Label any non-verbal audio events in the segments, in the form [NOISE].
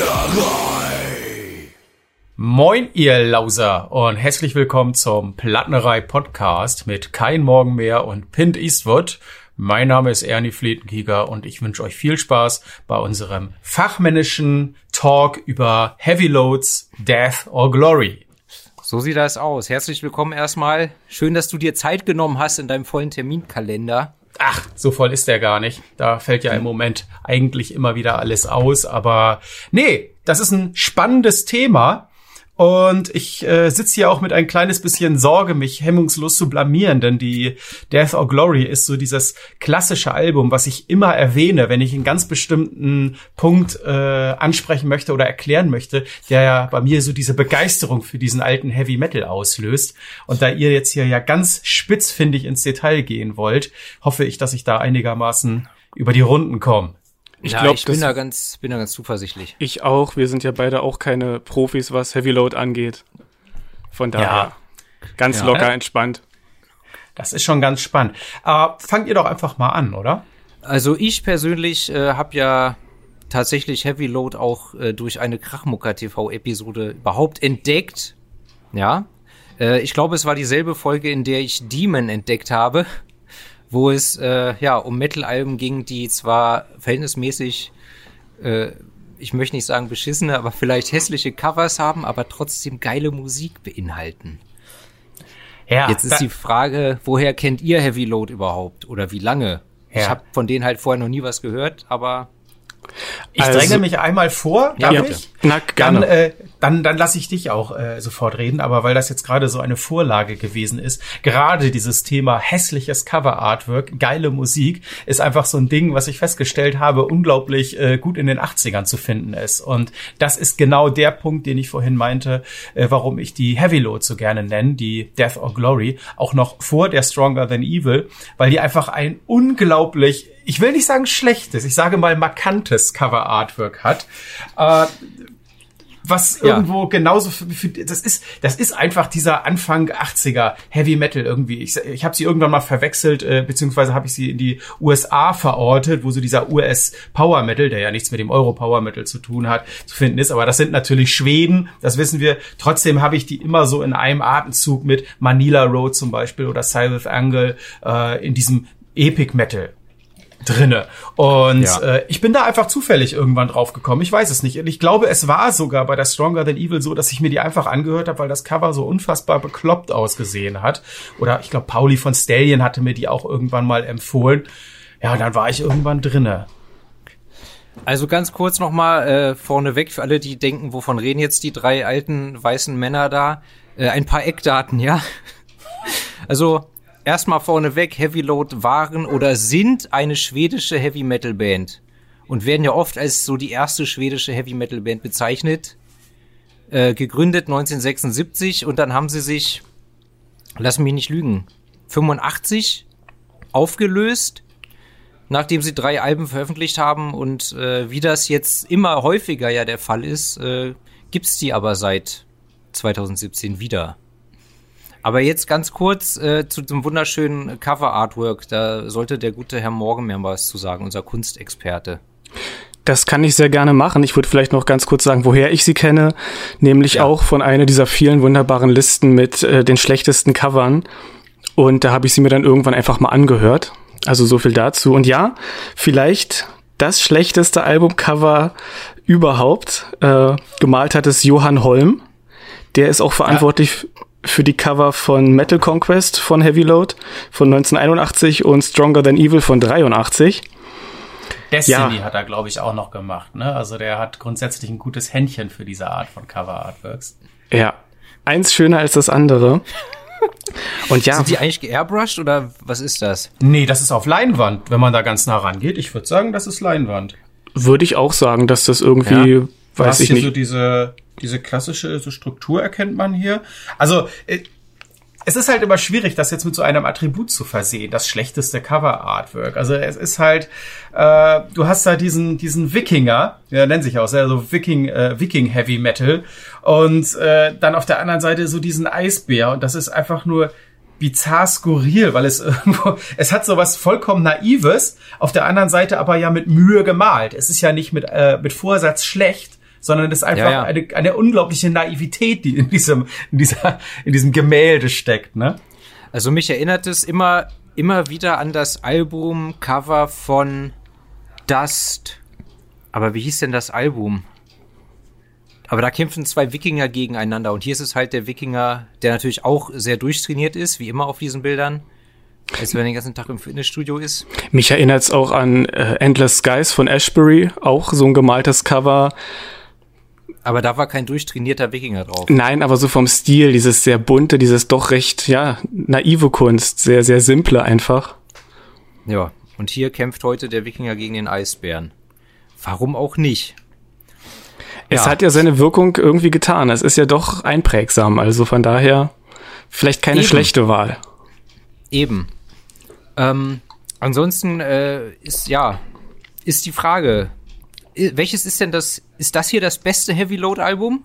Plattenerei. Moin, ihr Lauser und herzlich willkommen zum Plattenerei Podcast mit Kein Morgen mehr und Pint Eastwood. Mein Name ist Ernie Flietenkieger und ich wünsche euch viel Spaß bei unserem fachmännischen Talk über Heavy Loads, Death or Glory. So sieht das aus. Herzlich willkommen erstmal. Schön, dass du dir Zeit genommen hast in deinem vollen Terminkalender. Ach, so voll ist der gar nicht. Da fällt ja im Moment eigentlich immer wieder alles aus. Aber nee, das ist ein spannendes Thema. Und ich äh, sitze hier auch mit ein kleines bisschen Sorge, mich hemmungslos zu blamieren, denn die Death or Glory ist so dieses klassische Album, was ich immer erwähne, wenn ich einen ganz bestimmten Punkt äh, ansprechen möchte oder erklären möchte, der ja bei mir so diese Begeisterung für diesen alten Heavy Metal auslöst. Und da ihr jetzt hier ja ganz spitzfindig ins Detail gehen wollt, hoffe ich, dass ich da einigermaßen über die Runden komme. Ich, ja, glaub, ich bin da ganz, bin da ganz zuversichtlich. Ich auch. Wir sind ja beide auch keine Profis, was Heavy Load angeht. Von daher ja. ganz ja. locker entspannt. Das ist schon ganz spannend. Aber fangt ihr doch einfach mal an, oder? Also ich persönlich äh, habe ja tatsächlich Heavy Load auch äh, durch eine Krachmucker TV Episode überhaupt entdeckt. Ja. Äh, ich glaube, es war dieselbe Folge, in der ich Demon entdeckt habe wo es äh, ja um Metal-Alben ging, die zwar verhältnismäßig, äh, ich möchte nicht sagen beschissene, aber vielleicht hässliche Covers haben, aber trotzdem geile Musik beinhalten. Ja, Jetzt ist die Frage, woher kennt ihr Heavy Load überhaupt oder wie lange? Ja. Ich habe von denen halt vorher noch nie was gehört, aber ich also, dränge mich einmal vor, darf ja, ich? Na, gerne. Dann, äh, dann, dann lasse ich dich auch äh, sofort reden, aber weil das jetzt gerade so eine Vorlage gewesen ist, gerade dieses Thema hässliches Cover-Artwork, geile Musik, ist einfach so ein Ding, was ich festgestellt habe, unglaublich äh, gut in den 80ern zu finden ist. Und das ist genau der Punkt, den ich vorhin meinte, äh, warum ich die Heavy Load so gerne nenne, die Death or Glory, auch noch vor der Stronger Than Evil, weil die einfach ein unglaublich ich will nicht sagen schlechtes, ich sage mal markantes Cover Artwork hat. Äh, was ja. irgendwo genauso für, für, das ist das ist einfach dieser Anfang 80er Heavy Metal irgendwie. Ich, ich habe sie irgendwann mal verwechselt äh, beziehungsweise habe ich sie in die USA verortet, wo so dieser US Power Metal, der ja nichts mit dem Euro Power Metal zu tun hat, zu finden ist, aber das sind natürlich Schweden, das wissen wir. Trotzdem habe ich die immer so in einem Atemzug mit Manila Road zum Beispiel oder Silent Angle äh, in diesem Epic Metal drinne. Und ja. äh, ich bin da einfach zufällig irgendwann drauf gekommen. Ich weiß es nicht. Und ich glaube, es war sogar bei der Stronger Than Evil so, dass ich mir die einfach angehört habe, weil das Cover so unfassbar bekloppt ausgesehen hat. Oder ich glaube, Pauli von Stallion hatte mir die auch irgendwann mal empfohlen. Ja, dann war ich irgendwann drinne. Also ganz kurz noch mal äh, vorneweg für alle, die denken, wovon reden jetzt die drei alten weißen Männer da? Äh, ein paar Eckdaten, ja. [LAUGHS] Also erstmal vorneweg, Heavy Load waren oder sind eine schwedische Heavy Metal Band und werden ja oft als so die erste schwedische Heavy Metal Band bezeichnet. Äh, gegründet 1976 und dann haben sie sich, lass mich nicht lügen, 85 aufgelöst, nachdem sie drei Alben veröffentlicht haben und äh, wie das jetzt immer häufiger ja der Fall ist, äh, gibt's die aber seit 2017 wieder. Aber jetzt ganz kurz äh, zu dem wunderschönen Cover-Artwork. Da sollte der gute Herr Morgen mehr was zu sagen, unser Kunstexperte. Das kann ich sehr gerne machen. Ich würde vielleicht noch ganz kurz sagen, woher ich sie kenne. Nämlich ja. auch von einer dieser vielen wunderbaren Listen mit äh, den schlechtesten Covern. Und da habe ich sie mir dann irgendwann einfach mal angehört. Also so viel dazu. Und ja, vielleicht das schlechteste Albumcover überhaupt. Äh, gemalt hat es Johann Holm. Der ist auch verantwortlich ja für die Cover von Metal Conquest von Heavy Load von 1981 und Stronger Than Evil von 83. Destiny ja. hat er, glaube ich, auch noch gemacht. Ne? Also der hat grundsätzlich ein gutes Händchen für diese Art von Cover Artworks. Ja, eins schöner als das andere. [LAUGHS] Und ja. Sind die eigentlich geairbrushed oder was ist das? Nee, das ist auf Leinwand, wenn man da ganz nah rangeht. Ich würde sagen, das ist Leinwand. Würde ich auch sagen, dass das irgendwie, ja. Weiß ich nicht. so diese diese klassische so Struktur erkennt man hier. Also äh, es ist halt immer schwierig, das jetzt mit so einem Attribut zu versehen, das schlechteste Cover-Artwork. Also es ist halt, äh, du hast da diesen diesen Wikinger, der nennt sich auch, also Viking äh, Viking Heavy Metal, und äh, dann auf der anderen Seite so diesen Eisbär und das ist einfach nur bizarr skurril, weil es [LAUGHS] irgendwo, es hat so was vollkommen Naives, auf der anderen Seite aber ja mit Mühe gemalt. Es ist ja nicht mit, äh, mit Vorsatz schlecht, sondern es ist einfach ja, ja. Eine, eine unglaubliche Naivität, die in diesem, in dieser, in diesem Gemälde steckt, ne? Also mich erinnert es immer, immer wieder an das Albumcover von Dust. Aber wie hieß denn das Album? Aber da kämpfen zwei Wikinger gegeneinander und hier ist es halt der Wikinger, der natürlich auch sehr durchtrainiert ist, wie immer auf diesen Bildern. Als wenn er den ganzen Tag im Fitnessstudio ist. Mich erinnert es auch an äh, Endless Skies von Ashbury, auch so ein gemaltes Cover. Aber da war kein durchtrainierter Wikinger drauf. Nein, aber so vom Stil, dieses sehr bunte, dieses doch recht, ja, naive Kunst, sehr, sehr simple einfach. Ja, und hier kämpft heute der Wikinger gegen den Eisbären. Warum auch nicht? Es ja. hat ja seine Wirkung irgendwie getan. Es ist ja doch einprägsam, also von daher vielleicht keine Eben. schlechte Wahl. Eben. Ähm, ansonsten äh, ist ja ist die Frage, welches ist denn das? Ist das hier das beste Heavy Load Album?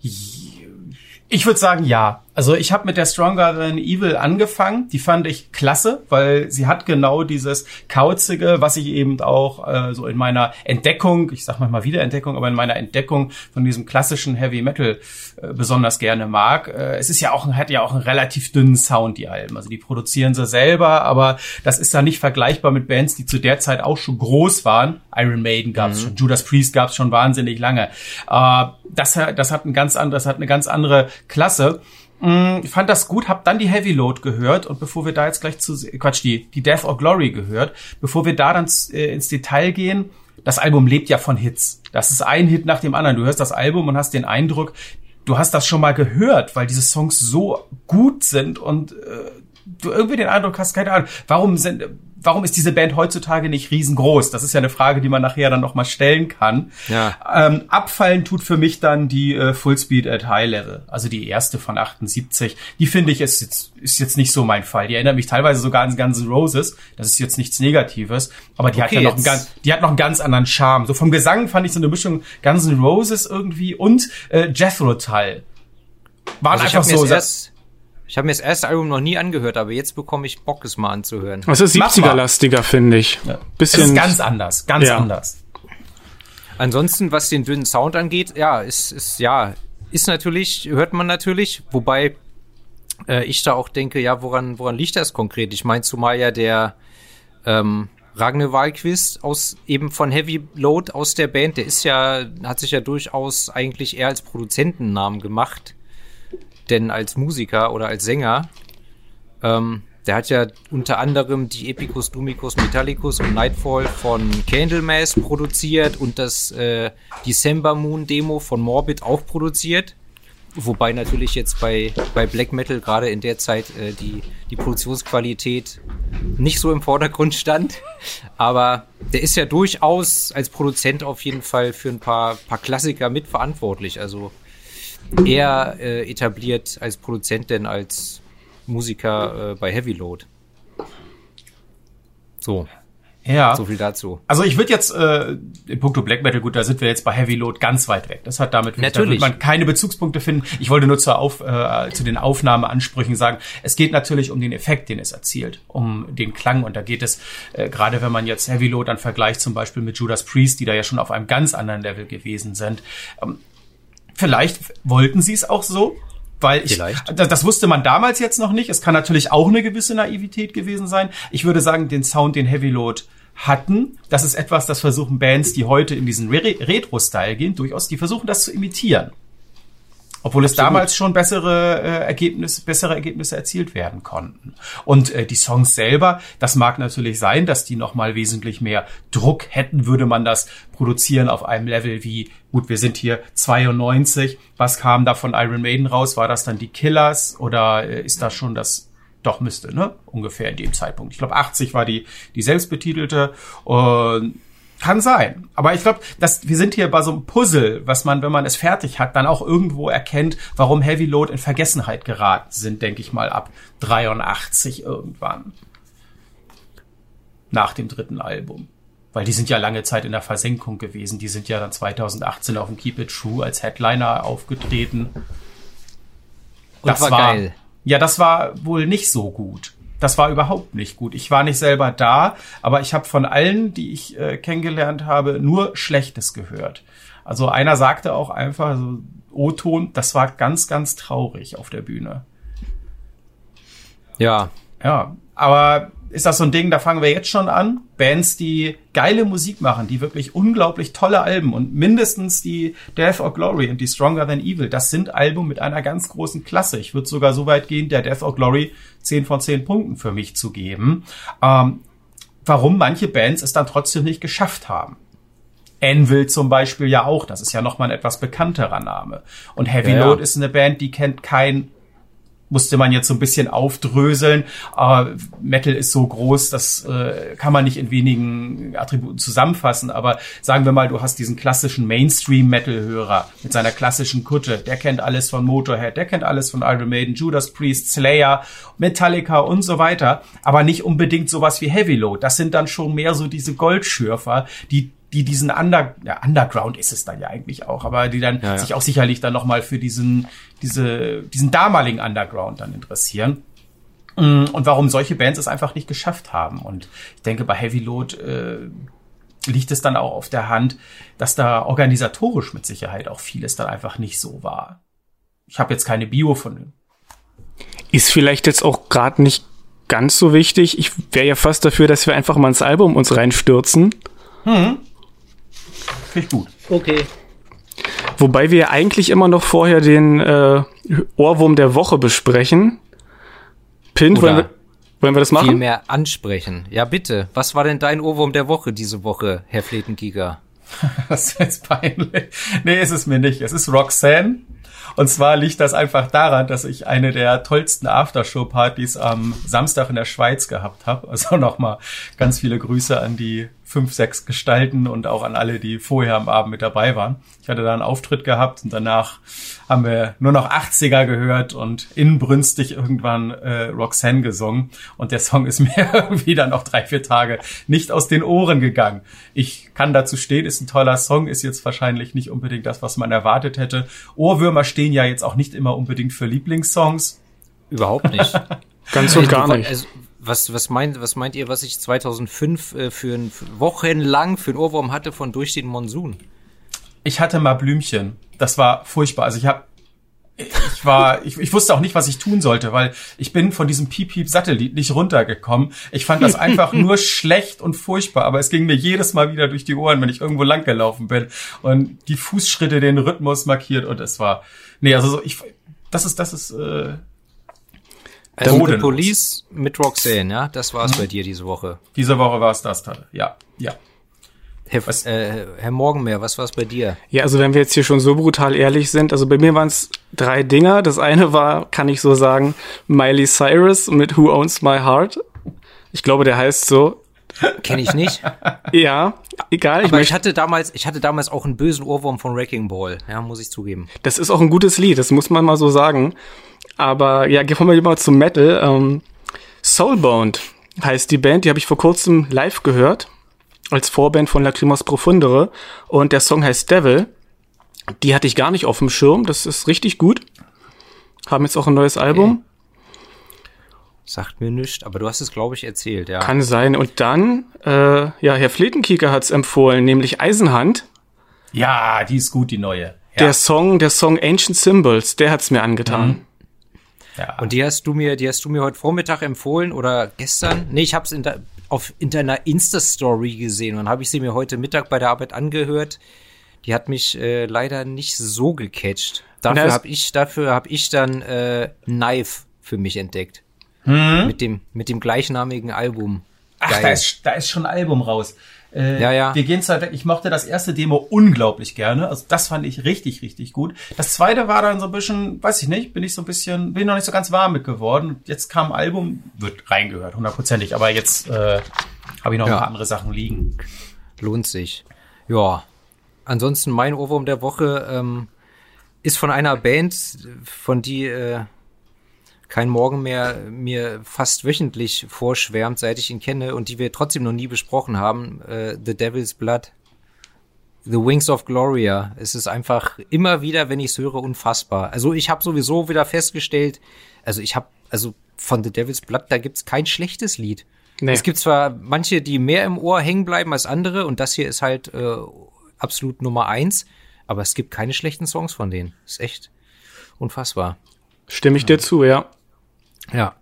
Ich würde sagen, ja. Also ich habe mit der Stronger Than Evil angefangen. Die fand ich klasse, weil sie hat genau dieses kauzige, was ich eben auch äh, so in meiner Entdeckung, ich sag mal Wiederentdeckung, aber in meiner Entdeckung von diesem klassischen Heavy Metal äh, besonders gerne mag. Äh, es ist ja auch, hat ja auch einen relativ dünnen Sound, die Alben. Also die produzieren sie selber, aber das ist da nicht vergleichbar mit Bands, die zu der Zeit auch schon groß waren. Iron Maiden gab's mhm. schon, Judas Priest gab's schon wahnsinnig lange. Äh, das, das hat ein ganz anderes, hat eine ganz andere Klasse. Mm, ich fand das gut, hab dann die Heavy Load gehört und bevor wir da jetzt gleich zu, Quatsch, die, die Death or Glory gehört, bevor wir da dann äh, ins Detail gehen, das Album lebt ja von Hits. Das ist ein Hit nach dem anderen. Du hörst das Album und hast den Eindruck, du hast das schon mal gehört, weil diese Songs so gut sind und äh, du irgendwie den Eindruck hast, keine Ahnung, warum sind, warum ist diese Band heutzutage nicht riesengroß? Das ist ja eine Frage, die man nachher dann noch mal stellen kann. Ja. Ähm, abfallen tut für mich dann die äh, Fullspeed at High Level, also die erste von 78. Die finde ich ist jetzt, ist jetzt nicht so mein Fall. Die erinnert mich teilweise sogar an Guns N' Roses. Das ist jetzt nichts Negatives, aber die okay, hat ja noch einen ganz, die hat noch einen ganz anderen Charme. So vom Gesang fand ich so eine Mischung Guns N' Roses irgendwie und äh, Jethro Tull. Waren also einfach so. Erst ich habe mir das erste Album noch nie angehört, aber jetzt bekomme ich Bock, es mal anzuhören. Es ist 70er-lastiger, finde ich. Ja. Bisschen es ist ganz anders, ganz ja. anders. Ansonsten, was den dünnen Sound angeht, ja, ist, ist, ja, ist natürlich, hört man natürlich, wobei äh, ich da auch denke, ja, woran, woran liegt das konkret? Ich meine, zumal ja der ähm, Ragne Wahlquist aus eben von Heavy Load aus der Band, der ist ja, hat sich ja durchaus eigentlich eher als Produzentennamen gemacht denn als Musiker oder als Sänger, ähm, der hat ja unter anderem die Epicus Dumicus Metallicus und Nightfall von Candlemass produziert und das äh, December Moon Demo von Morbid auch produziert. Wobei natürlich jetzt bei, bei Black Metal gerade in der Zeit äh, die, die Produktionsqualität nicht so im Vordergrund stand. Aber der ist ja durchaus als Produzent auf jeden Fall für ein paar, paar Klassiker mitverantwortlich. Also eher äh, etabliert als Produzent denn als Musiker äh, bei Heavy Load. So. Ja. So viel dazu. Also ich würde jetzt äh, in puncto Black Metal, gut, da sind wir jetzt bei Heavy Load ganz weit weg. Das hat damit, natürlich. da wird man keine Bezugspunkte finden. Ich wollte nur zur Auf, äh, zu den Aufnahmeansprüchen sagen, es geht natürlich um den Effekt, den es erzielt, um den Klang. Und da geht es, äh, gerade wenn man jetzt Heavy Load dann vergleicht, zum Beispiel mit Judas Priest, die da ja schon auf einem ganz anderen Level gewesen sind. Ähm, Vielleicht wollten sie es auch so, weil ich, das, das, wusste man damals jetzt noch nicht. Es kann natürlich auch eine gewisse Naivität gewesen sein. Ich würde sagen, den Sound, den Heavy Load hatten, das ist etwas, das versuchen Bands, die heute in diesen Re Retro-Style gehen, durchaus, die versuchen das zu imitieren. Obwohl Absolut. es damals schon bessere äh, Ergebnisse, bessere Ergebnisse erzielt werden konnten. Und äh, die Songs selber, das mag natürlich sein, dass die nochmal wesentlich mehr Druck hätten, würde man das produzieren auf einem Level wie, gut, wir sind hier 92. Was kam da von Iron Maiden raus? War das dann die Killers oder äh, ist das schon das doch müsste, ne? Ungefähr in dem Zeitpunkt. Ich glaube, 80 war die, die selbstbetitelte. Und kann sein. Aber ich glaube, dass wir sind hier bei so einem Puzzle, was man, wenn man es fertig hat, dann auch irgendwo erkennt, warum Heavy Load in Vergessenheit geraten sind, denke ich mal, ab 83 irgendwann. Nach dem dritten Album. Weil die sind ja lange Zeit in der Versenkung gewesen. Die sind ja dann 2018 auf dem Keep It True als Headliner aufgetreten. Und das war, war geil. Ja, das war wohl nicht so gut. Das war überhaupt nicht gut. Ich war nicht selber da, aber ich habe von allen, die ich äh, kennengelernt habe, nur Schlechtes gehört. Also einer sagte auch einfach, also, O-Ton, das war ganz, ganz traurig auf der Bühne. Ja. Ja, aber ist das so ein Ding, da fangen wir jetzt schon an. Bands, die geile Musik machen, die wirklich unglaublich tolle Alben und mindestens die Death or Glory und die Stronger Than Evil, das sind Alben mit einer ganz großen Klasse. Ich würde sogar so weit gehen, der Death or Glory 10 von 10 Punkten für mich zu geben. Ähm, warum manche Bands es dann trotzdem nicht geschafft haben. Anvil zum Beispiel ja auch, das ist ja nochmal ein etwas bekannterer Name. Und Heavy ja, Load ist eine Band, die kennt kein musste man jetzt so ein bisschen aufdröseln. Aber Metal ist so groß, das äh, kann man nicht in wenigen Attributen zusammenfassen. Aber sagen wir mal, du hast diesen klassischen Mainstream-Metal-Hörer mit seiner klassischen Kutte. Der kennt alles von Motorhead, der kennt alles von Iron Maiden, Judas Priest, Slayer, Metallica und so weiter. Aber nicht unbedingt sowas wie Heavy Load. Das sind dann schon mehr so diese Goldschürfer, die die diesen Under, ja, Underground ist es dann ja eigentlich auch, aber die dann ja, ja. sich auch sicherlich dann nochmal für diesen, diese, diesen damaligen Underground dann interessieren. Mm, und warum solche Bands es einfach nicht geschafft haben. Und ich denke, bei Heavy Load äh, liegt es dann auch auf der Hand, dass da organisatorisch mit Sicherheit auch vieles dann einfach nicht so war. Ich habe jetzt keine Bio von. Ist vielleicht jetzt auch gerade nicht ganz so wichtig. Ich wäre ja fast dafür, dass wir einfach mal ins Album uns reinstürzen. Hm. Finde ich gut. Okay. Wobei wir eigentlich immer noch vorher den äh, Ohrwurm der Woche besprechen. Pint, wollen wir, wollen wir das machen? Viel mehr ansprechen. Ja, bitte. Was war denn dein Ohrwurm der Woche diese Woche, Herr Fletengiger? [LAUGHS] das ist jetzt peinlich. Nee, ist es mir nicht. Es ist Roxanne. Und zwar liegt das einfach daran, dass ich eine der tollsten Aftershow-Partys am Samstag in der Schweiz gehabt habe. Also [LAUGHS] nochmal ganz viele Grüße an die fünf, sechs Gestalten und auch an alle, die vorher am Abend mit dabei waren. Ich hatte da einen Auftritt gehabt und danach haben wir nur noch 80er gehört und inbrünstig irgendwann äh, Roxanne gesungen. Und der Song ist [LAUGHS] mir irgendwie dann noch drei, vier Tage nicht aus den Ohren gegangen. Ich kann dazu stehen, ist ein toller Song, ist jetzt wahrscheinlich nicht unbedingt das, was man erwartet hätte. Ohrwürmer stehen ja jetzt auch nicht immer unbedingt für Lieblingssongs. Überhaupt nicht. [LAUGHS] Ganz und gar nicht. Also, was, was, meint, was meint ihr, was ich 2005 äh, für ein wochenlang für ein Ohrwurm hatte von Durch den Monsun? Ich hatte mal Blümchen. Das war furchtbar. Also ich habe ich war, ich, ich wusste auch nicht, was ich tun sollte, weil ich bin von diesem Piep-Piep-Satellit nicht runtergekommen. Ich fand das einfach [LAUGHS] nur schlecht und furchtbar, aber es ging mir jedes Mal wieder durch die Ohren, wenn ich irgendwo langgelaufen bin und die Fußschritte den Rhythmus markiert und es war, nee, also so, ich, das ist, das ist, äh, also The Police mit Roxanne, ja? Das war's mhm. bei dir diese Woche. Diese Woche war es das, Talle. Ja, ja. Herr, äh, Herr Morgenmeer, was war's bei dir? Ja, also wenn wir jetzt hier schon so brutal ehrlich sind, also bei mir waren es drei Dinger. Das eine war, kann ich so sagen, Miley Cyrus mit Who Owns My Heart. Ich glaube, der heißt so. Kenne ich nicht. ja, egal. Aber ich, ich, hatte damals, ich hatte damals auch einen bösen Ohrwurm von Wrecking Ball, ja, muss ich zugeben. Das ist auch ein gutes Lied, das muss man mal so sagen. Aber ja, kommen wir lieber zum Metal. Ähm, Soulbound heißt die Band, die habe ich vor kurzem live gehört, als Vorband von Lacrimas Profundere. Und der Song heißt Devil. Die hatte ich gar nicht auf dem Schirm, das ist richtig gut. Haben jetzt auch ein neues Album. Sagt mir nichts, aber du hast es, glaube ich, erzählt, ja. Kann sein. Und dann, äh, ja, Herr Fletenkieker hat's empfohlen, nämlich Eisenhand. Ja, die ist gut, die neue. Ja. Der Song, der Song Ancient Symbols, der hat's mir angetan. Mhm. Ja. Und die hast du mir, die hast du mir heute Vormittag empfohlen oder gestern? Nee, ich habe es in, de, auf, in deiner Insta-Story gesehen und habe ich sie mir heute Mittag bei der Arbeit angehört. Die hat mich äh, leider nicht so gecatcht. Dafür habe ich, dafür habe ich dann äh, Knife für mich entdeckt. Hm? Mit dem, mit dem gleichnamigen Album. Ach, da ist, da ist schon ein Album raus. Äh, ja, ja. Wir gehen zwar weg. Ich mochte das erste Demo unglaublich gerne. Also das fand ich richtig, richtig gut. Das zweite war dann so ein bisschen, weiß ich nicht, bin ich so ein bisschen, bin noch nicht so ganz warm mit geworden. Jetzt kam ein Album, wird reingehört, hundertprozentig. Aber jetzt äh, habe ich noch ja. ein paar andere Sachen liegen. Lohnt sich. Ja. Ansonsten mein Ohrwurm der Woche ähm, ist von einer Band, von die äh, kein Morgen mehr mir fast wöchentlich vorschwärmt, seit ich ihn kenne und die wir trotzdem noch nie besprochen haben, äh, The Devil's Blood. The Wings of Gloria. Es ist einfach immer wieder, wenn ich es höre, unfassbar. Also ich habe sowieso wieder festgestellt, also ich habe, also von The Devil's Blood, da gibt's kein schlechtes Lied. Nee. Es gibt zwar manche, die mehr im Ohr hängen bleiben als andere und das hier ist halt äh, absolut Nummer eins, aber es gibt keine schlechten Songs von denen. Ist echt unfassbar. Stimme ich ja. dir zu, ja. Ja.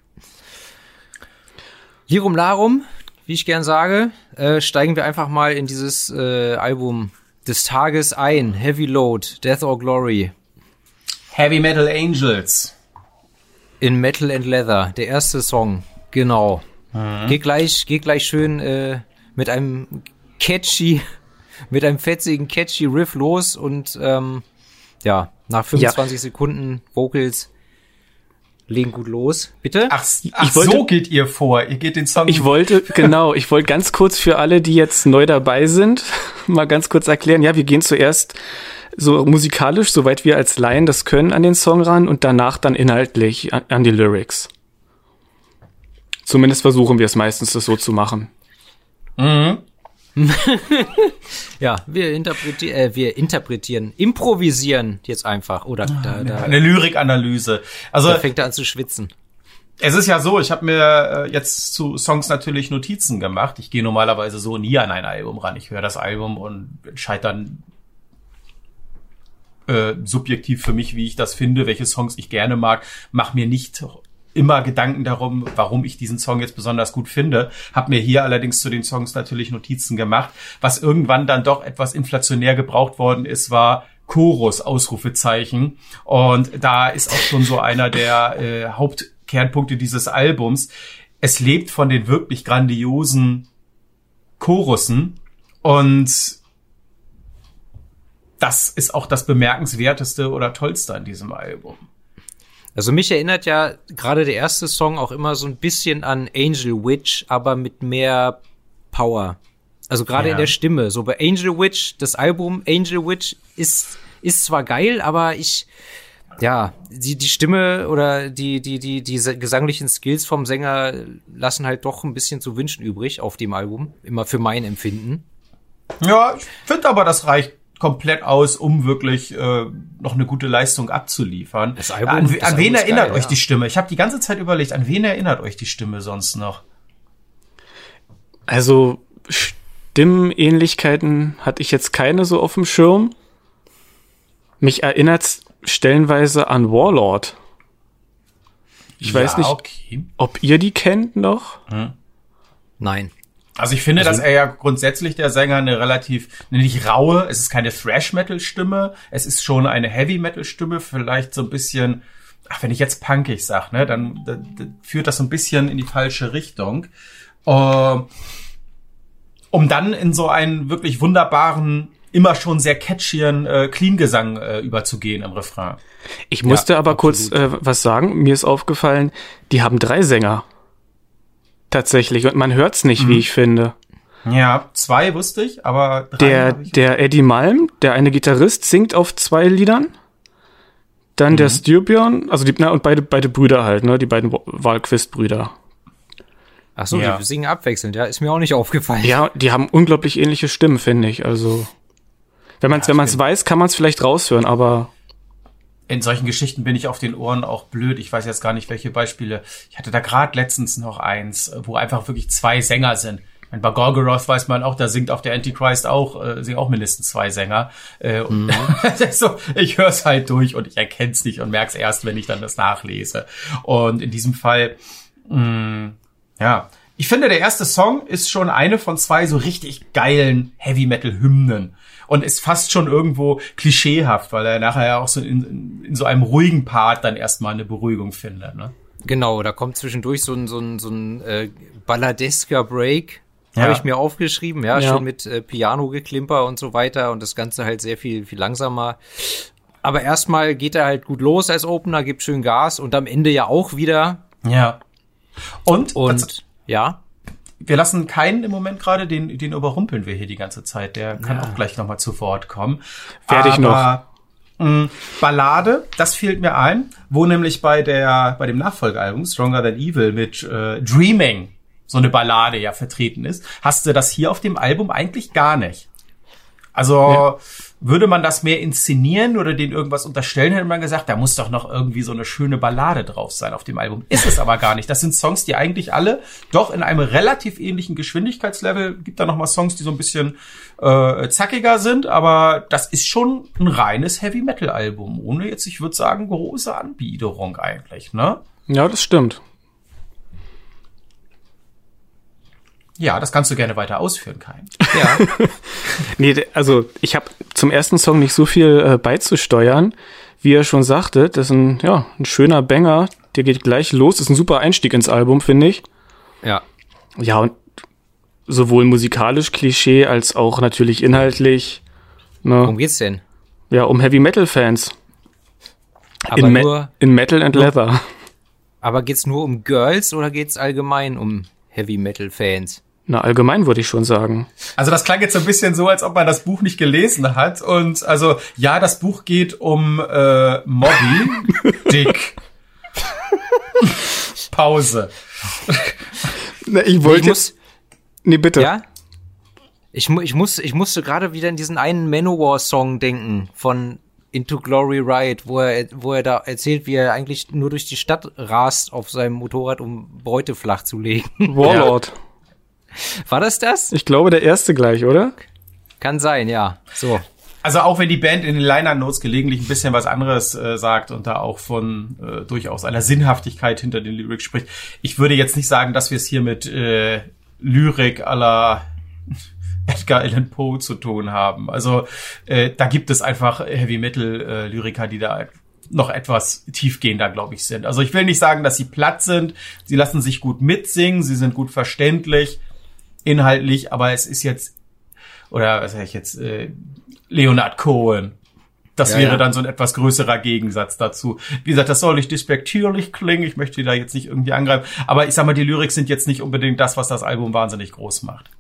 Lirum Larum, wie ich gern sage, äh, steigen wir einfach mal in dieses äh, Album des Tages ein. Heavy Load, Death or Glory. Heavy Metal Angels. In Metal and Leather, der erste Song, genau. Mhm. Geht gleich, geht gleich schön äh, mit einem catchy, [LAUGHS] mit einem fetzigen catchy Riff los und ähm, ja, nach 25 ja. Sekunden Vocals legen gut los. Bitte? Ach, ach wollte, so geht ihr vor. Ihr geht den Song. Ich wollte, genau, ich wollte ganz kurz für alle, die jetzt neu dabei sind, [LAUGHS] mal ganz kurz erklären. Ja, wir gehen zuerst so musikalisch, soweit wir als Laien das können, an den Song ran und danach dann inhaltlich an, an die Lyrics. Zumindest versuchen wir es meistens, das so zu machen. Mhm. [LAUGHS] ja, wir, interpreti äh, wir interpretieren, improvisieren jetzt einfach, oder? Da, da, Eine Lyrikanalyse. Also da fängt er an zu schwitzen. Es ist ja so, ich habe mir äh, jetzt zu Songs natürlich Notizen gemacht. Ich gehe normalerweise so nie an ein Album ran. Ich höre das Album und entscheide dann äh, subjektiv für mich, wie ich das finde, welche Songs ich gerne mag. Mach mir nicht immer Gedanken darum, warum ich diesen Song jetzt besonders gut finde. Hab mir hier allerdings zu den Songs natürlich Notizen gemacht. Was irgendwann dann doch etwas inflationär gebraucht worden ist, war Chorus, Ausrufezeichen. Und da ist auch schon so einer der äh, Hauptkernpunkte dieses Albums. Es lebt von den wirklich grandiosen Chorussen und das ist auch das bemerkenswerteste oder tollste an diesem Album. Also mich erinnert ja gerade der erste Song auch immer so ein bisschen an Angel Witch, aber mit mehr Power. Also gerade ja. in der Stimme. So bei Angel Witch, das Album Angel Witch ist, ist zwar geil, aber ich, ja, die, die Stimme oder die, die, die, diese gesanglichen Skills vom Sänger lassen halt doch ein bisschen zu wünschen übrig auf dem Album. Immer für mein Empfinden. Ja, ich finde aber, das reicht komplett aus, um wirklich äh, noch eine gute Leistung abzuliefern. Das Album, an, das an wen erinnert geil, euch ja. die Stimme? Ich habe die ganze Zeit überlegt, an wen erinnert euch die Stimme sonst noch? Also Stimmenähnlichkeiten hatte ich jetzt keine so auf dem Schirm. Mich erinnert stellenweise an Warlord. Ich ja, weiß nicht, okay. ob ihr die kennt noch. Hm. Nein. Also ich finde, also, dass er ja grundsätzlich der Sänger eine relativ, eine nicht raue, es ist keine Thrash-Metal-Stimme, es ist schon eine Heavy-Metal-Stimme, vielleicht so ein bisschen, ach, wenn ich jetzt punkig sag, ne, dann, dann, dann führt das so ein bisschen in die falsche Richtung. Uh, um dann in so einen wirklich wunderbaren, immer schon sehr catchien äh, Clean-Gesang äh, überzugehen im Refrain. Ich musste ja, aber absolut. kurz äh, was sagen. Mir ist aufgefallen, die haben drei Sänger tatsächlich und man hört's nicht, mhm. wie ich finde. Ja, zwei wusste ich, aber drei der der Eddie Malm, der eine Gitarrist, singt auf zwei Liedern. Dann mhm. der Styrbjörn, also die na, und beide beide Brüder halt, ne, die beiden Wahlquist Brüder. Ach so, ja. die singen abwechselnd, ja, ist mir auch nicht aufgefallen. Ja, die haben unglaublich ähnliche Stimmen, finde ich, also wenn man es ja, wenn man es weiß, kann man es vielleicht raushören, aber in solchen Geschichten bin ich auf den Ohren auch blöd. Ich weiß jetzt gar nicht, welche Beispiele. Ich hatte da gerade letztens noch eins, wo einfach wirklich zwei Sänger sind. Bei Gorgoroth weiß man auch, da singt auf der Antichrist auch, äh, singen auch mindestens zwei Sänger. Äh, mhm. [LAUGHS] so, ich höre es halt durch und ich erkenne es nicht und merke es erst, wenn ich dann das nachlese. Und in diesem Fall, mh, mm, ja, ich finde, der erste Song ist schon eine von zwei so richtig geilen Heavy Metal Hymnen und ist fast schon irgendwo klischeehaft, weil er nachher ja auch so in, in so einem ruhigen Part dann erstmal eine Beruhigung findet. Ne? Genau, da kommt zwischendurch so ein, so ein, so ein äh, balladesker Break, ja. habe ich mir aufgeschrieben, ja, ja. schon mit äh, Piano-Geklimper und so weiter und das Ganze halt sehr viel, viel langsamer. Aber erstmal geht er halt gut los als Opener, gibt schön Gas und am Ende ja auch wieder. Ja. Und, und ja wir lassen keinen im Moment gerade, den, den überrumpeln wir hier die ganze Zeit. Der kann ja. auch gleich nochmal zu Wort kommen. Fertig noch. Mh, mm, Ballade, das fehlt mir ein, wo nämlich bei der bei dem Nachfolgealbum Stronger Than Evil mit äh, Dreaming so eine Ballade ja vertreten ist, hast du das hier auf dem Album eigentlich gar nicht. Also würde man das mehr inszenieren oder den irgendwas unterstellen, hätte man gesagt, da muss doch noch irgendwie so eine schöne Ballade drauf sein auf dem Album. Ist es aber gar nicht. Das sind Songs, die eigentlich alle doch in einem relativ ähnlichen Geschwindigkeitslevel, gibt da noch mal Songs, die so ein bisschen äh, zackiger sind, aber das ist schon ein reines Heavy Metal Album, ohne jetzt, ich würde sagen, große Anbiederung eigentlich, ne? Ja, das stimmt. Ja, das kannst du gerne weiter ausführen, Kai. [LAUGHS] Ja. nee, also ich habe zum ersten Song nicht so viel äh, beizusteuern. Wie er schon sagte, das ist ein, ja, ein schöner Banger. Der geht gleich los. Das ist ein super Einstieg ins Album, finde ich. Ja. Ja, und sowohl musikalisch Klischee als auch natürlich inhaltlich. Ne? Worum geht's denn? Ja, um Heavy Metal Fans. Aber in, nur, in Metal and Leather. Aber geht's nur um Girls oder geht's allgemein um Heavy Metal Fans? Na, allgemein würde ich schon sagen. Also das klang jetzt so ein bisschen so, als ob man das Buch nicht gelesen hat. Und also ja, das Buch geht um äh, Moby [LAUGHS] Dick. Pause. Na, ich wollte jetzt. Nee, bitte. Ja? Ich, ich, muss, ich musste gerade wieder in diesen einen Manowar-Song denken von Into Glory Ride, wo er, wo er da erzählt, wie er eigentlich nur durch die Stadt rast auf seinem Motorrad, um Beute flach zu legen. Warlord. Ja. War das das? Ich glaube, der erste gleich, oder? Kann sein, ja. So. Also auch wenn die Band in den Liner Notes gelegentlich ein bisschen was anderes äh, sagt und da auch von äh, durchaus einer Sinnhaftigkeit hinter den Lyrics spricht, ich würde jetzt nicht sagen, dass wir es hier mit äh, Lyrik aller [LAUGHS] Edgar Allan Poe zu tun haben. Also äh, da gibt es einfach Heavy Metal äh, Lyriker, die da noch etwas tiefgehender, glaube ich, sind. Also ich will nicht sagen, dass sie platt sind. Sie lassen sich gut mitsingen, sie sind gut verständlich inhaltlich, aber es ist jetzt, oder was sag ich jetzt, äh, Leonard Cohen. Das ja, wäre ja. dann so ein etwas größerer Gegensatz dazu. Wie gesagt, das soll nicht despektierlich klingen. Ich möchte da jetzt nicht irgendwie angreifen. Aber ich sag mal, die Lyrics sind jetzt nicht unbedingt das, was das Album wahnsinnig groß macht.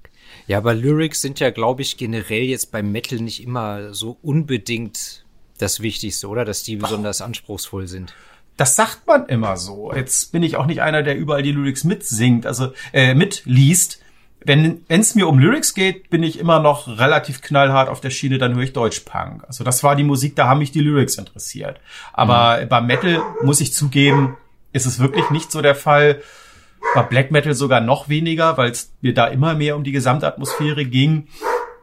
Ja, aber Lyrics sind ja, glaube ich, generell jetzt beim Metal nicht immer so unbedingt das Wichtigste, oder? Dass die besonders anspruchsvoll sind. Das sagt man immer so. Jetzt bin ich auch nicht einer, der überall die Lyrics mitsingt, also äh, mitliest wenn es mir um Lyrics geht, bin ich immer noch relativ knallhart auf der Schiene, dann höre ich Deutschpunk. Also das war die Musik, da haben mich die Lyrics interessiert. Aber mhm. beim Metal muss ich zugeben, ist es wirklich nicht so der Fall. Bei Black Metal sogar noch weniger, weil es mir da immer mehr um die Gesamtatmosphäre ging.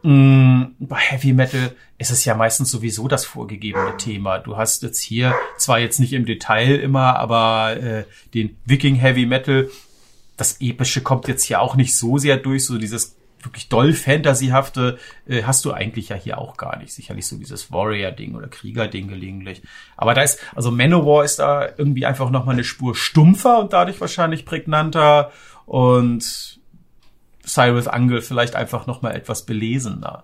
Mm, bei Heavy Metal ist es ja meistens sowieso das vorgegebene Thema. Du hast jetzt hier zwar jetzt nicht im Detail immer, aber äh, den Viking Heavy Metal, das Epische kommt jetzt hier auch nicht so sehr durch, so dieses wirklich doll Fantasyhafte äh, hast du eigentlich ja hier auch gar nicht. Sicherlich so dieses Warrior-Ding oder Krieger-Ding gelegentlich. Aber da ist, also Manowar ist da irgendwie einfach nochmal eine Spur stumpfer und dadurch wahrscheinlich prägnanter und Cyrus Angel vielleicht einfach nochmal etwas belesener.